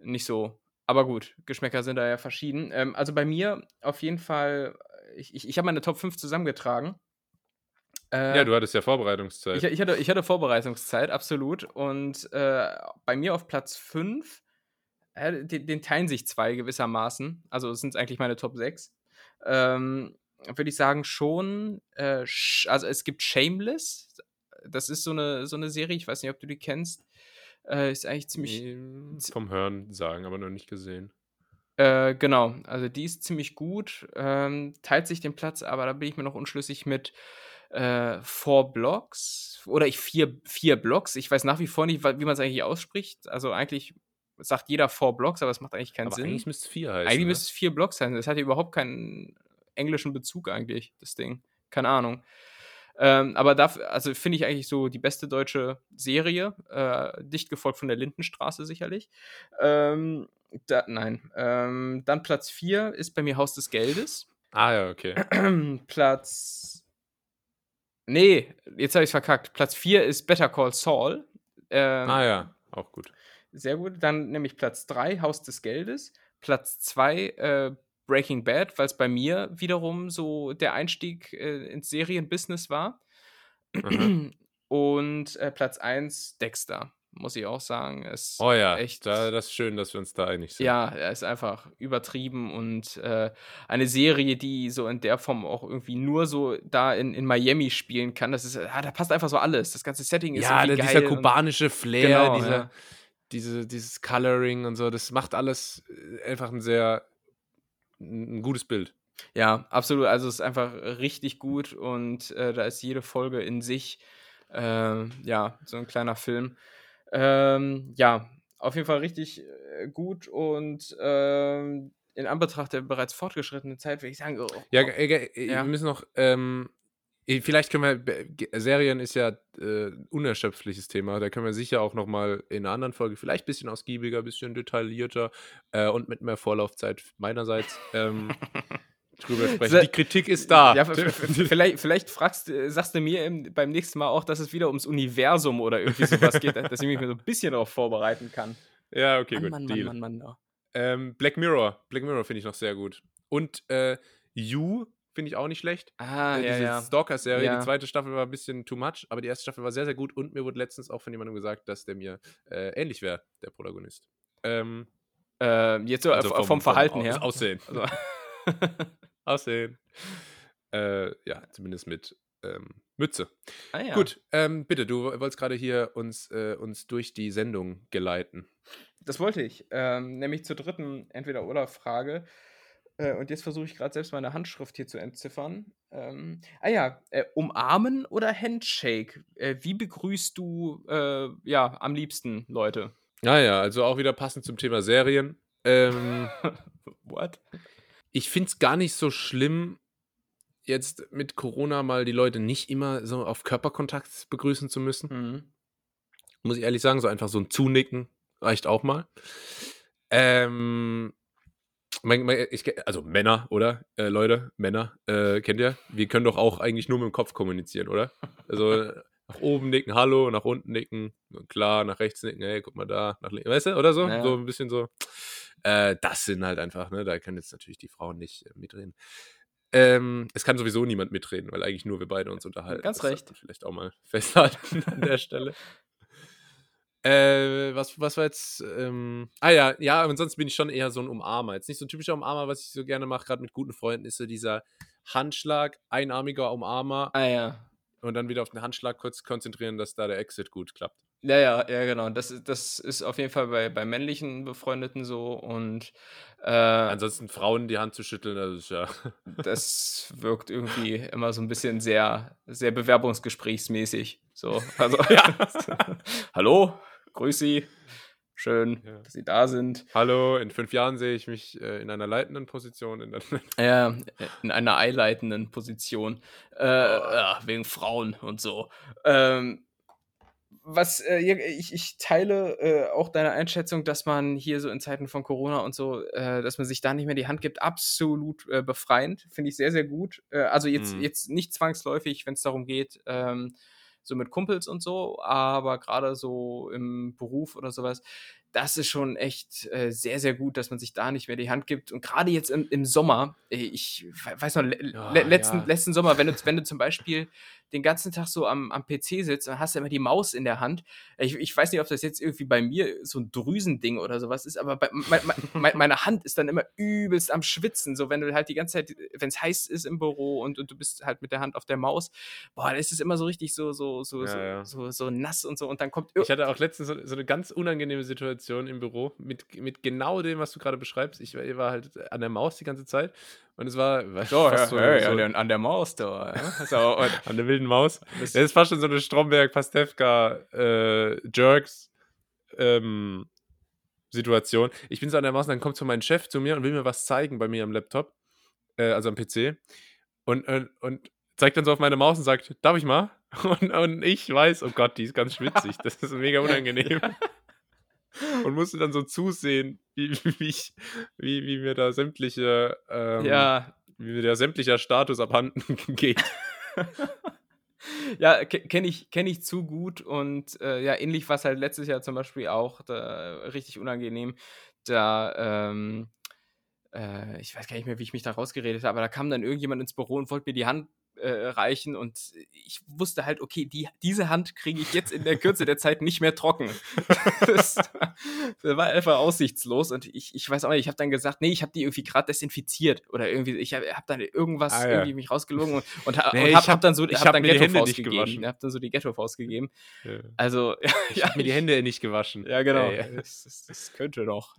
[SPEAKER 2] nicht so. Aber gut, Geschmäcker sind da ja verschieden. Ähm, also bei mir auf jeden Fall, ich, ich, ich habe meine Top 5 zusammengetragen. Äh,
[SPEAKER 1] Ja, du hattest ja Vorbereitungszeit.
[SPEAKER 2] ich, ich, hatte, ich hatte Vorbereitungszeit, absolut. Und äh, bei mir auf Platz 5, äh, den, den teilen sich zwei gewissermaßen. Also sind es eigentlich meine Top 6. Ähm, Würde ich sagen, schon. Äh, also es gibt Shameless. Das ist so eine, so eine Serie, ich weiß nicht, ob du die kennst. Äh, ist eigentlich ziemlich.
[SPEAKER 1] Ähm, vom Hören sagen, aber noch nicht gesehen.
[SPEAKER 2] Äh, genau, also die ist ziemlich gut, ähm, teilt sich den Platz, aber da bin ich mir noch unschlüssig mit äh, Four Blocks oder ich vier, vier Blocks. Ich weiß nach wie vor nicht, wie man es eigentlich ausspricht. Also eigentlich sagt jeder Four Blocks, aber es macht eigentlich keinen
[SPEAKER 1] aber
[SPEAKER 2] Sinn.
[SPEAKER 1] eigentlich müsste es vier heißen.
[SPEAKER 2] Eigentlich
[SPEAKER 1] ne?
[SPEAKER 2] müsste es vier Blocks sein. Das hat ja überhaupt keinen englischen Bezug eigentlich, das Ding. Keine Ahnung. Ähm, aber dafür, also finde ich eigentlich so die beste deutsche Serie, äh, dicht gefolgt von der Lindenstraße sicherlich. Ähm, da, nein. Ähm, dann Platz 4 ist bei mir Haus des Geldes.
[SPEAKER 1] Ah ja, okay.
[SPEAKER 2] Platz. Nee, jetzt habe ich verkackt. Platz 4 ist Better Call Saul. Ähm,
[SPEAKER 1] ah ja, auch gut.
[SPEAKER 2] sehr gut. Dann nämlich Platz 3, Haus des Geldes. Platz 2, äh, Breaking Bad, weil es bei mir wiederum so der Einstieg äh, ins Serienbusiness war.
[SPEAKER 1] Aha.
[SPEAKER 2] Und äh, Platz 1, Dexter, muss ich auch sagen. Ist
[SPEAKER 1] Oh ja,
[SPEAKER 2] echt.
[SPEAKER 1] da, das ist schön, dass wir uns da einig sind.
[SPEAKER 2] ja, er ist einfach übertrieben und äh, eine Serie, die so in der Form auch irgendwie nur so da in, in Miami spielen kann. Das ist, ah, da passt einfach so alles. Das ganze Setting ist
[SPEAKER 1] ja
[SPEAKER 2] irgendwie
[SPEAKER 1] der, dieser
[SPEAKER 2] geil und-
[SPEAKER 1] kubanische Flair,
[SPEAKER 2] Genau,
[SPEAKER 1] dieser,
[SPEAKER 2] ja.
[SPEAKER 1] diese, dieses Coloring und so, das macht alles äh, einfach ein sehr ein gutes Bild.
[SPEAKER 2] Ja, absolut. Also es ist einfach richtig gut und äh, da ist jede Folge in sich äh, ja so ein kleiner Film. Ähm, ja, auf jeden Fall richtig äh, gut und ähm, in Anbetracht der bereits fortgeschrittenen Zeit würde ich sagen, oh,
[SPEAKER 1] Ja, äh, äh,
[SPEAKER 2] Ja.
[SPEAKER 1] wir müssen noch, ähm, vielleicht können wir, Serien ist ja äh, unerschöpfliches Thema, da können wir sicher auch nochmal in einer anderen Folge vielleicht ein bisschen ausgiebiger, ein bisschen detaillierter äh, und mit mehr Vorlaufzeit meinerseits ähm, drüber sprechen. Die Kritik ist da.
[SPEAKER 2] Ja, vielleicht, vielleicht fragst, du- sagst du mir im, beim nächsten Mal auch, dass es wieder ums Universum oder irgendwie sowas geht, dass ich mich so ein bisschen darauf vorbereiten kann.
[SPEAKER 1] ja, okay,
[SPEAKER 2] Mann,
[SPEAKER 1] gut.
[SPEAKER 2] Mann,
[SPEAKER 1] Deal.
[SPEAKER 2] Mann, Mann, Mann.
[SPEAKER 1] Ähm, Black Mirror. Black Mirror finde ich noch sehr gut. Und äh, You finde ich auch nicht schlecht.
[SPEAKER 2] Ah,
[SPEAKER 1] äh,
[SPEAKER 2] ja,
[SPEAKER 1] diese
[SPEAKER 2] ja.
[SPEAKER 1] Stalker-Serie.
[SPEAKER 2] Ja.
[SPEAKER 1] Die zweite Staffel war ein bisschen too much, aber die erste Staffel war sehr, sehr gut. Und mir wurde letztens auch von jemandem gesagt, dass der mir äh, ähnlich wäre, der Protagonist. Ähm,
[SPEAKER 2] Äh, jetzt so
[SPEAKER 1] also
[SPEAKER 2] äh, vom, Verhalten
[SPEAKER 1] Aus-
[SPEAKER 2] her.
[SPEAKER 1] Aussehen.
[SPEAKER 2] Also,
[SPEAKER 1] Aussehen. Äh, ja, zumindest mit ähm, Mütze.
[SPEAKER 2] ah, ja.
[SPEAKER 1] Gut, ähm, bitte, du wolltest gerade hier uns, äh, uns durch die Sendung geleiten.
[SPEAKER 2] Das wollte ich. Ähm, nämlich zur dritten Entweder-Oder-Frage. Äh, und jetzt versuche ich gerade selbst meine Handschrift hier zu entziffern. Ähm, ah ja, äh, umarmen oder Handshake? Äh, wie begrüßt du äh, ja am liebsten Leute?
[SPEAKER 1] Naja, also auch wieder passend zum Thema Serien. Ähm,
[SPEAKER 2] What?
[SPEAKER 1] Ich finde es gar nicht so schlimm, jetzt mit Corona mal die Leute nicht immer so auf Körperkontakt begrüßen zu müssen.
[SPEAKER 2] Mhm.
[SPEAKER 1] Muss ich ehrlich sagen, so einfach so ein Zunicken reicht auch mal. Ähm, mein, mein, ich, also Männer, oder? Äh, Leute, Männer, äh, kennt ihr? Wir können doch auch eigentlich nur mit dem Kopf kommunizieren, oder? Also nach oben nicken, hallo, nach unten nicken, klar, nach rechts nicken, hey, guck mal da, nach links, weißt du, oder so?
[SPEAKER 2] Ja.
[SPEAKER 1] So ein bisschen so. Äh, das sind halt einfach, ne, da können jetzt natürlich die Frauen nicht äh, mitreden. Ähm, es kann sowieso niemand mitreden, weil eigentlich nur wir beide uns unterhalten.
[SPEAKER 2] Ganz
[SPEAKER 1] Das
[SPEAKER 2] recht.
[SPEAKER 1] Vielleicht auch mal festhalten an der Stelle. Äh, was, was war jetzt? Ähm, ah ja, ja, und sonst bin ich schon eher so ein Umarmer. Jetzt nicht so ein typischer Umarmer, was ich so gerne mache, gerade mit guten Freunden, ist so dieser Handschlag, einarmiger Umarmer
[SPEAKER 2] Ah ja.
[SPEAKER 1] und dann wieder auf den Handschlag kurz konzentrieren, dass da der Exit gut klappt.
[SPEAKER 2] Ja, ja, ja, genau. Das, ist- das ist auf jeden Fall bei, bei männlichen Befreundeten so und äh,
[SPEAKER 1] Ansonsten Frauen die Hand zu schütteln, das ist ja.
[SPEAKER 2] das wirkt irgendwie immer so ein bisschen sehr, sehr bewerbungsgesprächsmäßig. So, also, hallo, grüß Sie, schön,
[SPEAKER 1] Ja.
[SPEAKER 2] dass Sie da sind.
[SPEAKER 1] Hallo, in fünf Jahren sehe ich mich äh, in einer leitenden Position. In
[SPEAKER 2] Ja, in einer eileitenden Position, äh, ja, wegen Frauen und so. Ähm, was äh, ich, ich teile äh, auch deine Einschätzung, dass man hier so in Zeiten von Corona und so, äh, dass man sich da nicht mehr die Hand gibt, absolut äh, befreiend. Finde ich sehr, sehr gut. Äh, also jetzt,
[SPEAKER 1] Mhm.
[SPEAKER 2] jetzt nicht zwangsläufig, wenn es darum geht, ähm, so mit Kumpels und so, aber gerade so im Beruf oder sowas, das ist schon echt äh, sehr, sehr gut, dass man sich da nicht mehr die Hand gibt. Und gerade jetzt im, im Sommer, ich we- weiß noch, le
[SPEAKER 1] Ja,
[SPEAKER 2] le letzten,
[SPEAKER 1] ja.
[SPEAKER 2] letzten Sommer, wenn du, wenn du zum Beispiel den ganzen Tag so am, am PC sitzt und hast immer die Maus in der Hand. Ich, ich weiß nicht, ob das jetzt irgendwie bei mir so ein Drüsending oder sowas ist, aber bei, mein, mein, meine Hand ist dann immer übelst am Schwitzen. So, wenn du halt die ganze Zeit, wenn es heiß ist im Büro und, und du bist halt mit der Hand auf der Maus, boah, dann ist es immer so richtig so, so, so,
[SPEAKER 1] Ja,
[SPEAKER 2] so,
[SPEAKER 1] ja.
[SPEAKER 2] so, so nass und so. Und dann kommt
[SPEAKER 1] Ich hatte auch letztens so, so eine ganz unangenehme Situation im Büro mit, mit genau dem, was du gerade beschreibst. Ich war, ich war halt an der Maus die ganze Zeit und es war
[SPEAKER 2] so,
[SPEAKER 1] fast
[SPEAKER 2] ja, hey,
[SPEAKER 1] so,
[SPEAKER 2] an, der, an der Maus da. Ja? So, und
[SPEAKER 1] an der wilden Maus.
[SPEAKER 2] das,
[SPEAKER 1] ist fast schon so eine Stromberg-Pastewka äh, ähm, Situation. Ich bin so an der Maus und dann kommt so mein Chef zu mir und will mir was zeigen bei mir am Laptop, äh, also am PC. Und, und, und zeigt dann so auf meine Maus und sagt, darf ich mal? Und, und ich weiß, oh Gott, die ist ganz schwitzig. Das ist mega unangenehm. Und musste dann so zusehen, wie, wie, ich, wie, wie mir da sämtliche, ähm,
[SPEAKER 2] ja,
[SPEAKER 1] wie mir da sämtlicher Status abhanden geht.
[SPEAKER 2] ja, kenne ich, kenn ich zu gut und äh, ja, ähnlich war es halt letztes Jahr zum Beispiel auch da, richtig unangenehm. Da, ähm, äh, ich weiß gar nicht mehr, wie ich mich da rausgeredet habe, aber da kam dann irgendjemand ins Büro und wollte mir die Hand äh, reichen und ich wusste halt, okay, die, diese Hand kriege ich jetzt in der Kürze der Zeit nicht mehr trocken. das, das war einfach aussichtslos und ich, ich weiß auch nicht, ich habe dann gesagt, nee, ich habe die irgendwie gerade desinfiziert oder irgendwie, ich habe hab dann irgendwas
[SPEAKER 1] Ah, ja.
[SPEAKER 2] irgendwie mich rausgelogen und, und,
[SPEAKER 1] Nee,
[SPEAKER 2] und
[SPEAKER 1] ich
[SPEAKER 2] habe
[SPEAKER 1] hab-
[SPEAKER 2] dann so,
[SPEAKER 1] ich
[SPEAKER 2] hab
[SPEAKER 1] hab
[SPEAKER 2] dann Ghetto-Faust
[SPEAKER 1] nicht
[SPEAKER 2] gegeben.
[SPEAKER 1] gewaschen.
[SPEAKER 2] Hab dann so die Ghetto-Faust gegeben.
[SPEAKER 1] Ja.
[SPEAKER 2] Also,
[SPEAKER 1] Ich habe mir die Hände nicht gewaschen.
[SPEAKER 2] ja, genau.
[SPEAKER 1] Ey.
[SPEAKER 2] Das, das, das könnte doch.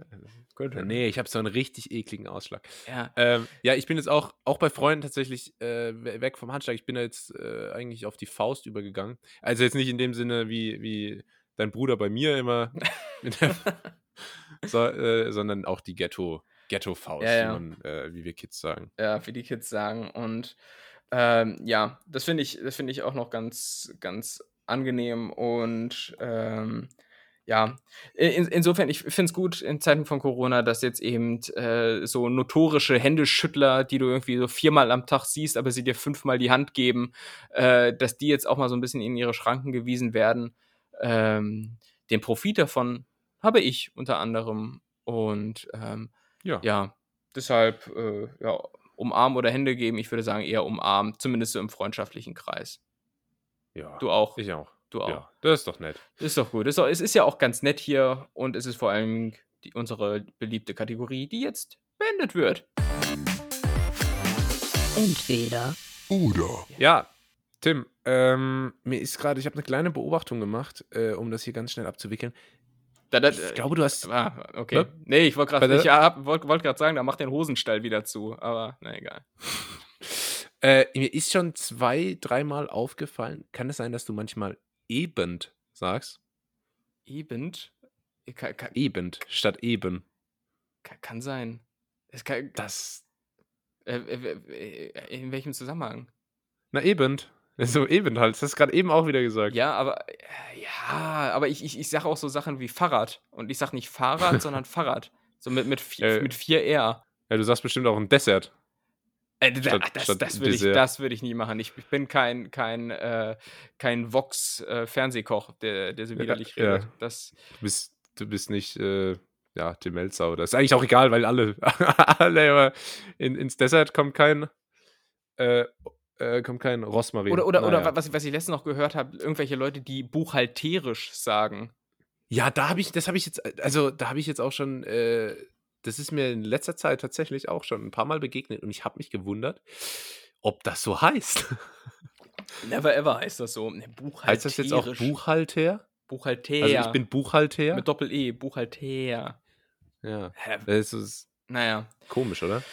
[SPEAKER 2] Könnte.
[SPEAKER 1] Nee, ich habe so einen richtig ekligen Ausschlag.
[SPEAKER 2] Ja.
[SPEAKER 1] Ähm, ja, ich bin jetzt auch, auch bei Freunden tatsächlich äh, we- weg vom Handschlag. Ich bin da jetzt äh, eigentlich auf die Faust übergegangen. Also jetzt nicht in dem Sinne wie, wie dein Bruder bei mir immer, so, äh, sondern auch die Ghetto, Ghetto-Faust,
[SPEAKER 2] Ja, ja.
[SPEAKER 1] Wie, man, äh, wie wir Kids sagen.
[SPEAKER 2] ja, wie die Kids sagen. Und ähm, ja, das finde ich, das finde ich auch noch ganz, ganz angenehm und ähm, ja, in, insofern, ich finde es gut in Zeiten von Corona, dass jetzt eben äh, so notorische Händeschüttler, die du irgendwie so viermal am Tag siehst, aber sie dir fünfmal die Hand geben, äh, dass die jetzt auch mal so ein bisschen in ihre Schranken gewiesen werden. Ähm, den Profit davon habe ich unter anderem und ähm,
[SPEAKER 1] Ja.
[SPEAKER 2] ja, deshalb, äh, ja, umarmen oder Hände geben, ich würde sagen eher umarmen, zumindest so im freundschaftlichen Kreis.
[SPEAKER 1] ja.
[SPEAKER 2] Du auch.
[SPEAKER 1] Ich auch.
[SPEAKER 2] Du auch.
[SPEAKER 1] Ja, das ist doch nett.
[SPEAKER 2] Ist doch gut. Ist doch, es ist ja auch ganz nett hier und es ist vor allem die, unsere beliebte Kategorie, die jetzt beendet wird.
[SPEAKER 3] Entweder
[SPEAKER 4] Oder.
[SPEAKER 1] Ja, Tim, ähm, mir ist gerade, ich habe eine kleine Beobachtung gemacht, äh, um das hier ganz schnell abzuwickeln.
[SPEAKER 2] Da, da,
[SPEAKER 1] Ich glaube, du hast.
[SPEAKER 2] ah, okay.
[SPEAKER 1] Ne?
[SPEAKER 2] Nee, ich wollte gerade ja, wollt, wollt grad sagen, da macht den Hosenstall wieder zu, aber na egal.
[SPEAKER 1] Äh, mir ist schon zwei, dreimal aufgefallen. Kann es sein, dass du manchmal ebend sagst?
[SPEAKER 2] Ebend? Kann, kann,
[SPEAKER 1] Ebend statt eben.
[SPEAKER 2] kann, kann sein. Es kann,
[SPEAKER 1] Das.
[SPEAKER 2] äh, äh, äh, in welchem Zusammenhang?
[SPEAKER 1] Na, ebend. So, eben halt. Das hast du gerade eben auch wieder gesagt.
[SPEAKER 2] Ja, aber äh, ja, aber ich, ich, ich sage auch so Sachen wie Fahrrad. Und ich sage nicht Fahrrad, sondern Fahrrad. So mit, mit, vier,
[SPEAKER 1] Äh,
[SPEAKER 2] mit vier R.
[SPEAKER 1] Ja, du sagst bestimmt auch ein Dessert.
[SPEAKER 2] Äh,
[SPEAKER 1] statt-
[SPEAKER 2] das
[SPEAKER 1] statt
[SPEAKER 2] das würde ich, das würd ich nie machen. Ich, ich bin kein, kein, äh, kein Vox-Fernsehkoch, der, der so
[SPEAKER 1] Ja,
[SPEAKER 2] widerlich
[SPEAKER 1] ja.
[SPEAKER 2] redet. Das,
[SPEAKER 1] Du bist, du bist nicht, äh, ja, Tim Melzer oder. Ist eigentlich auch egal, weil alle, alle aber in, ins Dessert kommt kein, äh, äh, kommt kein Rosmarin.
[SPEAKER 2] oder oder, oder
[SPEAKER 1] Naja.
[SPEAKER 2] was, was ich letztens noch gehört habe, irgendwelche Leute, die buchhalterisch sagen.
[SPEAKER 1] Ja, da habe ich, das habe ich jetzt, also da habe ich jetzt auch schon, äh, das ist mir in letzter Zeit tatsächlich auch schon ein paar Mal begegnet und ich habe mich gewundert, ob das so heißt.
[SPEAKER 2] Never ever heißt das so. Ne,
[SPEAKER 1] heißt das jetzt auch Buchhalter?
[SPEAKER 2] Buchhalter.
[SPEAKER 1] Also ich bin Buchhalter.
[SPEAKER 2] mit Doppel-E, Buchhalter.
[SPEAKER 1] ja, das ist
[SPEAKER 2] Naja.
[SPEAKER 1] komisch, oder?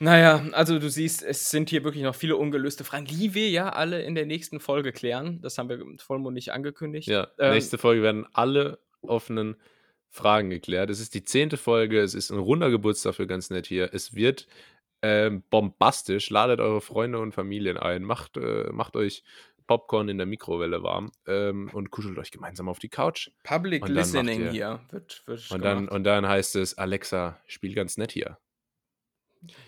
[SPEAKER 2] Naja, also du siehst, es sind hier wirklich noch viele ungelöste Fragen, die wir ja alle in der nächsten Folge klären. Das haben wir nicht angekündigt.
[SPEAKER 1] Ja,
[SPEAKER 2] Ähm,
[SPEAKER 1] nächste Folge werden alle offenen Fragen geklärt. Es ist die zehnte Folge, es ist ein runder Geburtstag für ganz nett hier. Es wird ähm, bombastisch. Ladet eure Freunde und Familien ein, macht, äh, macht euch Popcorn in der Mikrowelle warm ähm, und kuschelt euch gemeinsam auf die Couch.
[SPEAKER 2] Public Listening
[SPEAKER 1] ihr-
[SPEAKER 2] hier wird, wird
[SPEAKER 1] Und dann, und dann heißt es, Alexa, spiel ganz nett hier.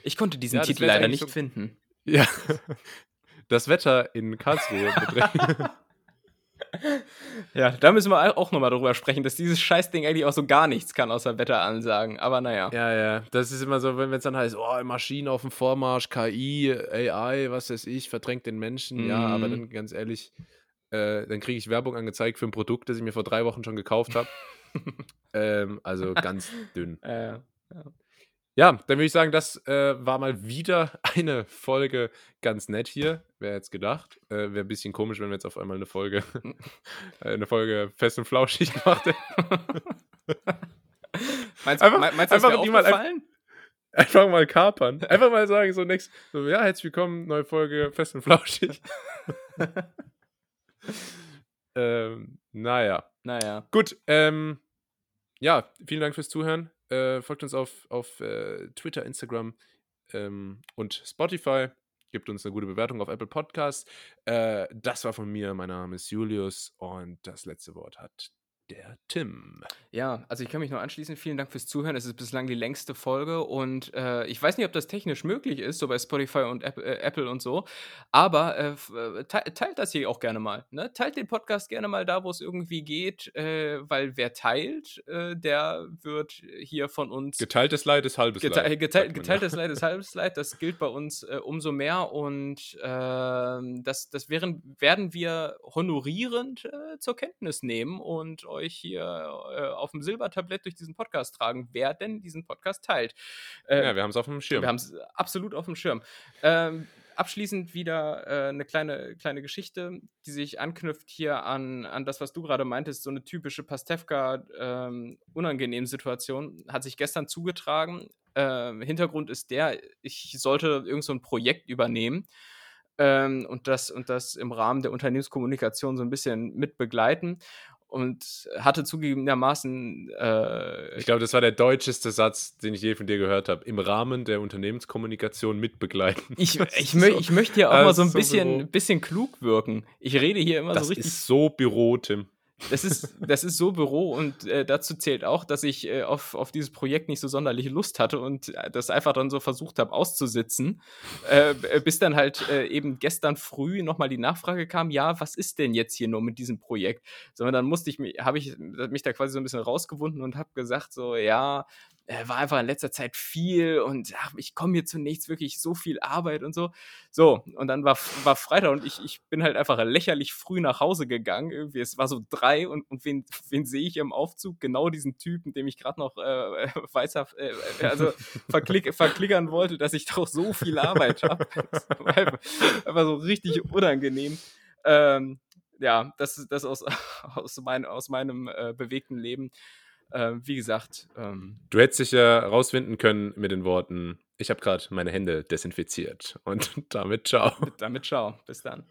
[SPEAKER 2] Ich konnte diesen
[SPEAKER 1] Ja,
[SPEAKER 2] Titel leider nicht
[SPEAKER 1] so-
[SPEAKER 2] finden.
[SPEAKER 1] Ja. Das Wetter in Karlsruhe beträgt.
[SPEAKER 2] Ja, da müssen wir auch nochmal drüber sprechen, dass dieses Scheißding eigentlich auch so gar nichts kann, außer Wetteransagen. Aber naja.
[SPEAKER 1] Ja, ja, das ist immer so, wenn es dann heißt, oh, Maschinen auf dem Vormarsch, KI, AI, was weiß ich, verdrängt den Menschen. Ja, aber
[SPEAKER 2] Mhm.
[SPEAKER 1] dann ganz ehrlich, äh, dann kriege ich Werbung angezeigt für ein Produkt, das ich mir vor drei Wochen schon gekauft habe. ähm, also ganz dünn.
[SPEAKER 2] Äh,
[SPEAKER 1] Ja, dann würde ich sagen, das äh, war mal wieder eine Folge ganz nett hier. Wer hätte es gedacht? Äh, Wäre ein bisschen komisch, wenn wir jetzt auf einmal eine Folge, äh, eine Folge fest und flauschig gemacht hätten.
[SPEAKER 2] meinst
[SPEAKER 1] Einfach-
[SPEAKER 2] meinst, meinst
[SPEAKER 1] einfach die mal-? Einfach mal kapern. Einfach mal sagen, so next, so, ja, herzlich willkommen, neue Folge Fest und Flauschig. ähm, naja.
[SPEAKER 2] Naja.
[SPEAKER 1] Gut, ähm, ja, vielen Dank fürs Zuhören. Äh, folgt uns auf, auf äh, Twitter, Instagram ähm, und Spotify. Gibt uns eine gute Bewertung auf Apple Podcasts. Äh, das war von mir. Mein Name ist Julius und das letzte Wort hat der Tim.
[SPEAKER 2] Ja, also ich kann mich nur anschließen. Vielen Dank fürs Zuhören. Es ist bislang die längste Folge und äh, ich weiß nicht, ob das technisch möglich ist, so bei Spotify und App, äh, Apple und so. Aber äh, äh te teilt das hier auch gerne mal. Ne? Teilt den Podcast gerne mal da, wo es irgendwie geht, äh, weil wer teilt, äh, der wird hier von uns.
[SPEAKER 1] Geteiltes Leid ist halbes
[SPEAKER 2] gete
[SPEAKER 1] Leid.
[SPEAKER 2] Geteil geteiltes Leid ist halbes Leid. Das gilt bei uns umso mehr und ähm, das, das wären, werden wir honorierend zur Kenntnis nehmen und euch hier äh, auf dem Silbertablett durch diesen Podcast tragen, wer denn diesen Podcast teilt.
[SPEAKER 1] Äh, ja, wir haben es auf dem Schirm.
[SPEAKER 2] Wir haben es absolut auf dem Schirm. Ähm, abschließend wieder äh, eine kleine, kleine Geschichte, die sich anknüpft hier an, an das, was du gerade meintest, so eine typische Pastewka-unangenehm-Situation, ähm, hat sich gestern zugetragen. Äh, Hintergrund ist der, ich sollte irgend so ein Projekt übernehmen ähm, und, das, und das im Rahmen der Unternehmenskommunikation so ein bisschen mit begleiten und hatte zugegebenermaßen. Äh,
[SPEAKER 1] ich glaube, das war der deutscheste Satz, den ich je von dir gehört habe. Im Rahmen der Unternehmenskommunikation mitbegleiten.
[SPEAKER 2] Ich, ich, mö so, ich möchte ja auch mal so ein bisschen, so bisschen klug wirken. Ich rede hier immer
[SPEAKER 1] das
[SPEAKER 2] so richtig.
[SPEAKER 1] Das ist so Büro, Tim.
[SPEAKER 2] Das ist, das ist so Büro und äh, dazu zählt auch, dass ich äh, auf, auf dieses Projekt nicht so sonderlich Lust hatte und äh, das einfach dann so versucht habe auszusitzen, äh, bis dann halt äh, eben gestern früh nochmal die Nachfrage kam, ja, was ist denn jetzt hier nur mit diesem Projekt? Sondern dann musste ich mich, habe ich mich da quasi so ein bisschen rausgewunden und habe gesagt so, ja, äh, war einfach in letzter Zeit viel und ach, ich komme hier zu nichts, wirklich so viel Arbeit und so. So, und dann war, war Freitag und ich, ich bin halt einfach lächerlich früh nach Hause gegangen. Irgendwie, es war so drei und, und wen, wen sehe ich im Aufzug? Genau diesen Typen, dem ich gerade noch äh, weißer, äh, äh, also verklick, verklickern wollte, dass ich doch so viel Arbeit habe. einfach so richtig unangenehm. Ähm, ja, das ist das aus, aus, mein, aus meinem äh, bewegten Leben. Äh, wie gesagt. Ähm,
[SPEAKER 1] du hättest dich ja rausfinden können mit den Worten: Ich habe gerade meine Hände desinfiziert. Und damit ciao.
[SPEAKER 2] Damit ciao. Bis dann.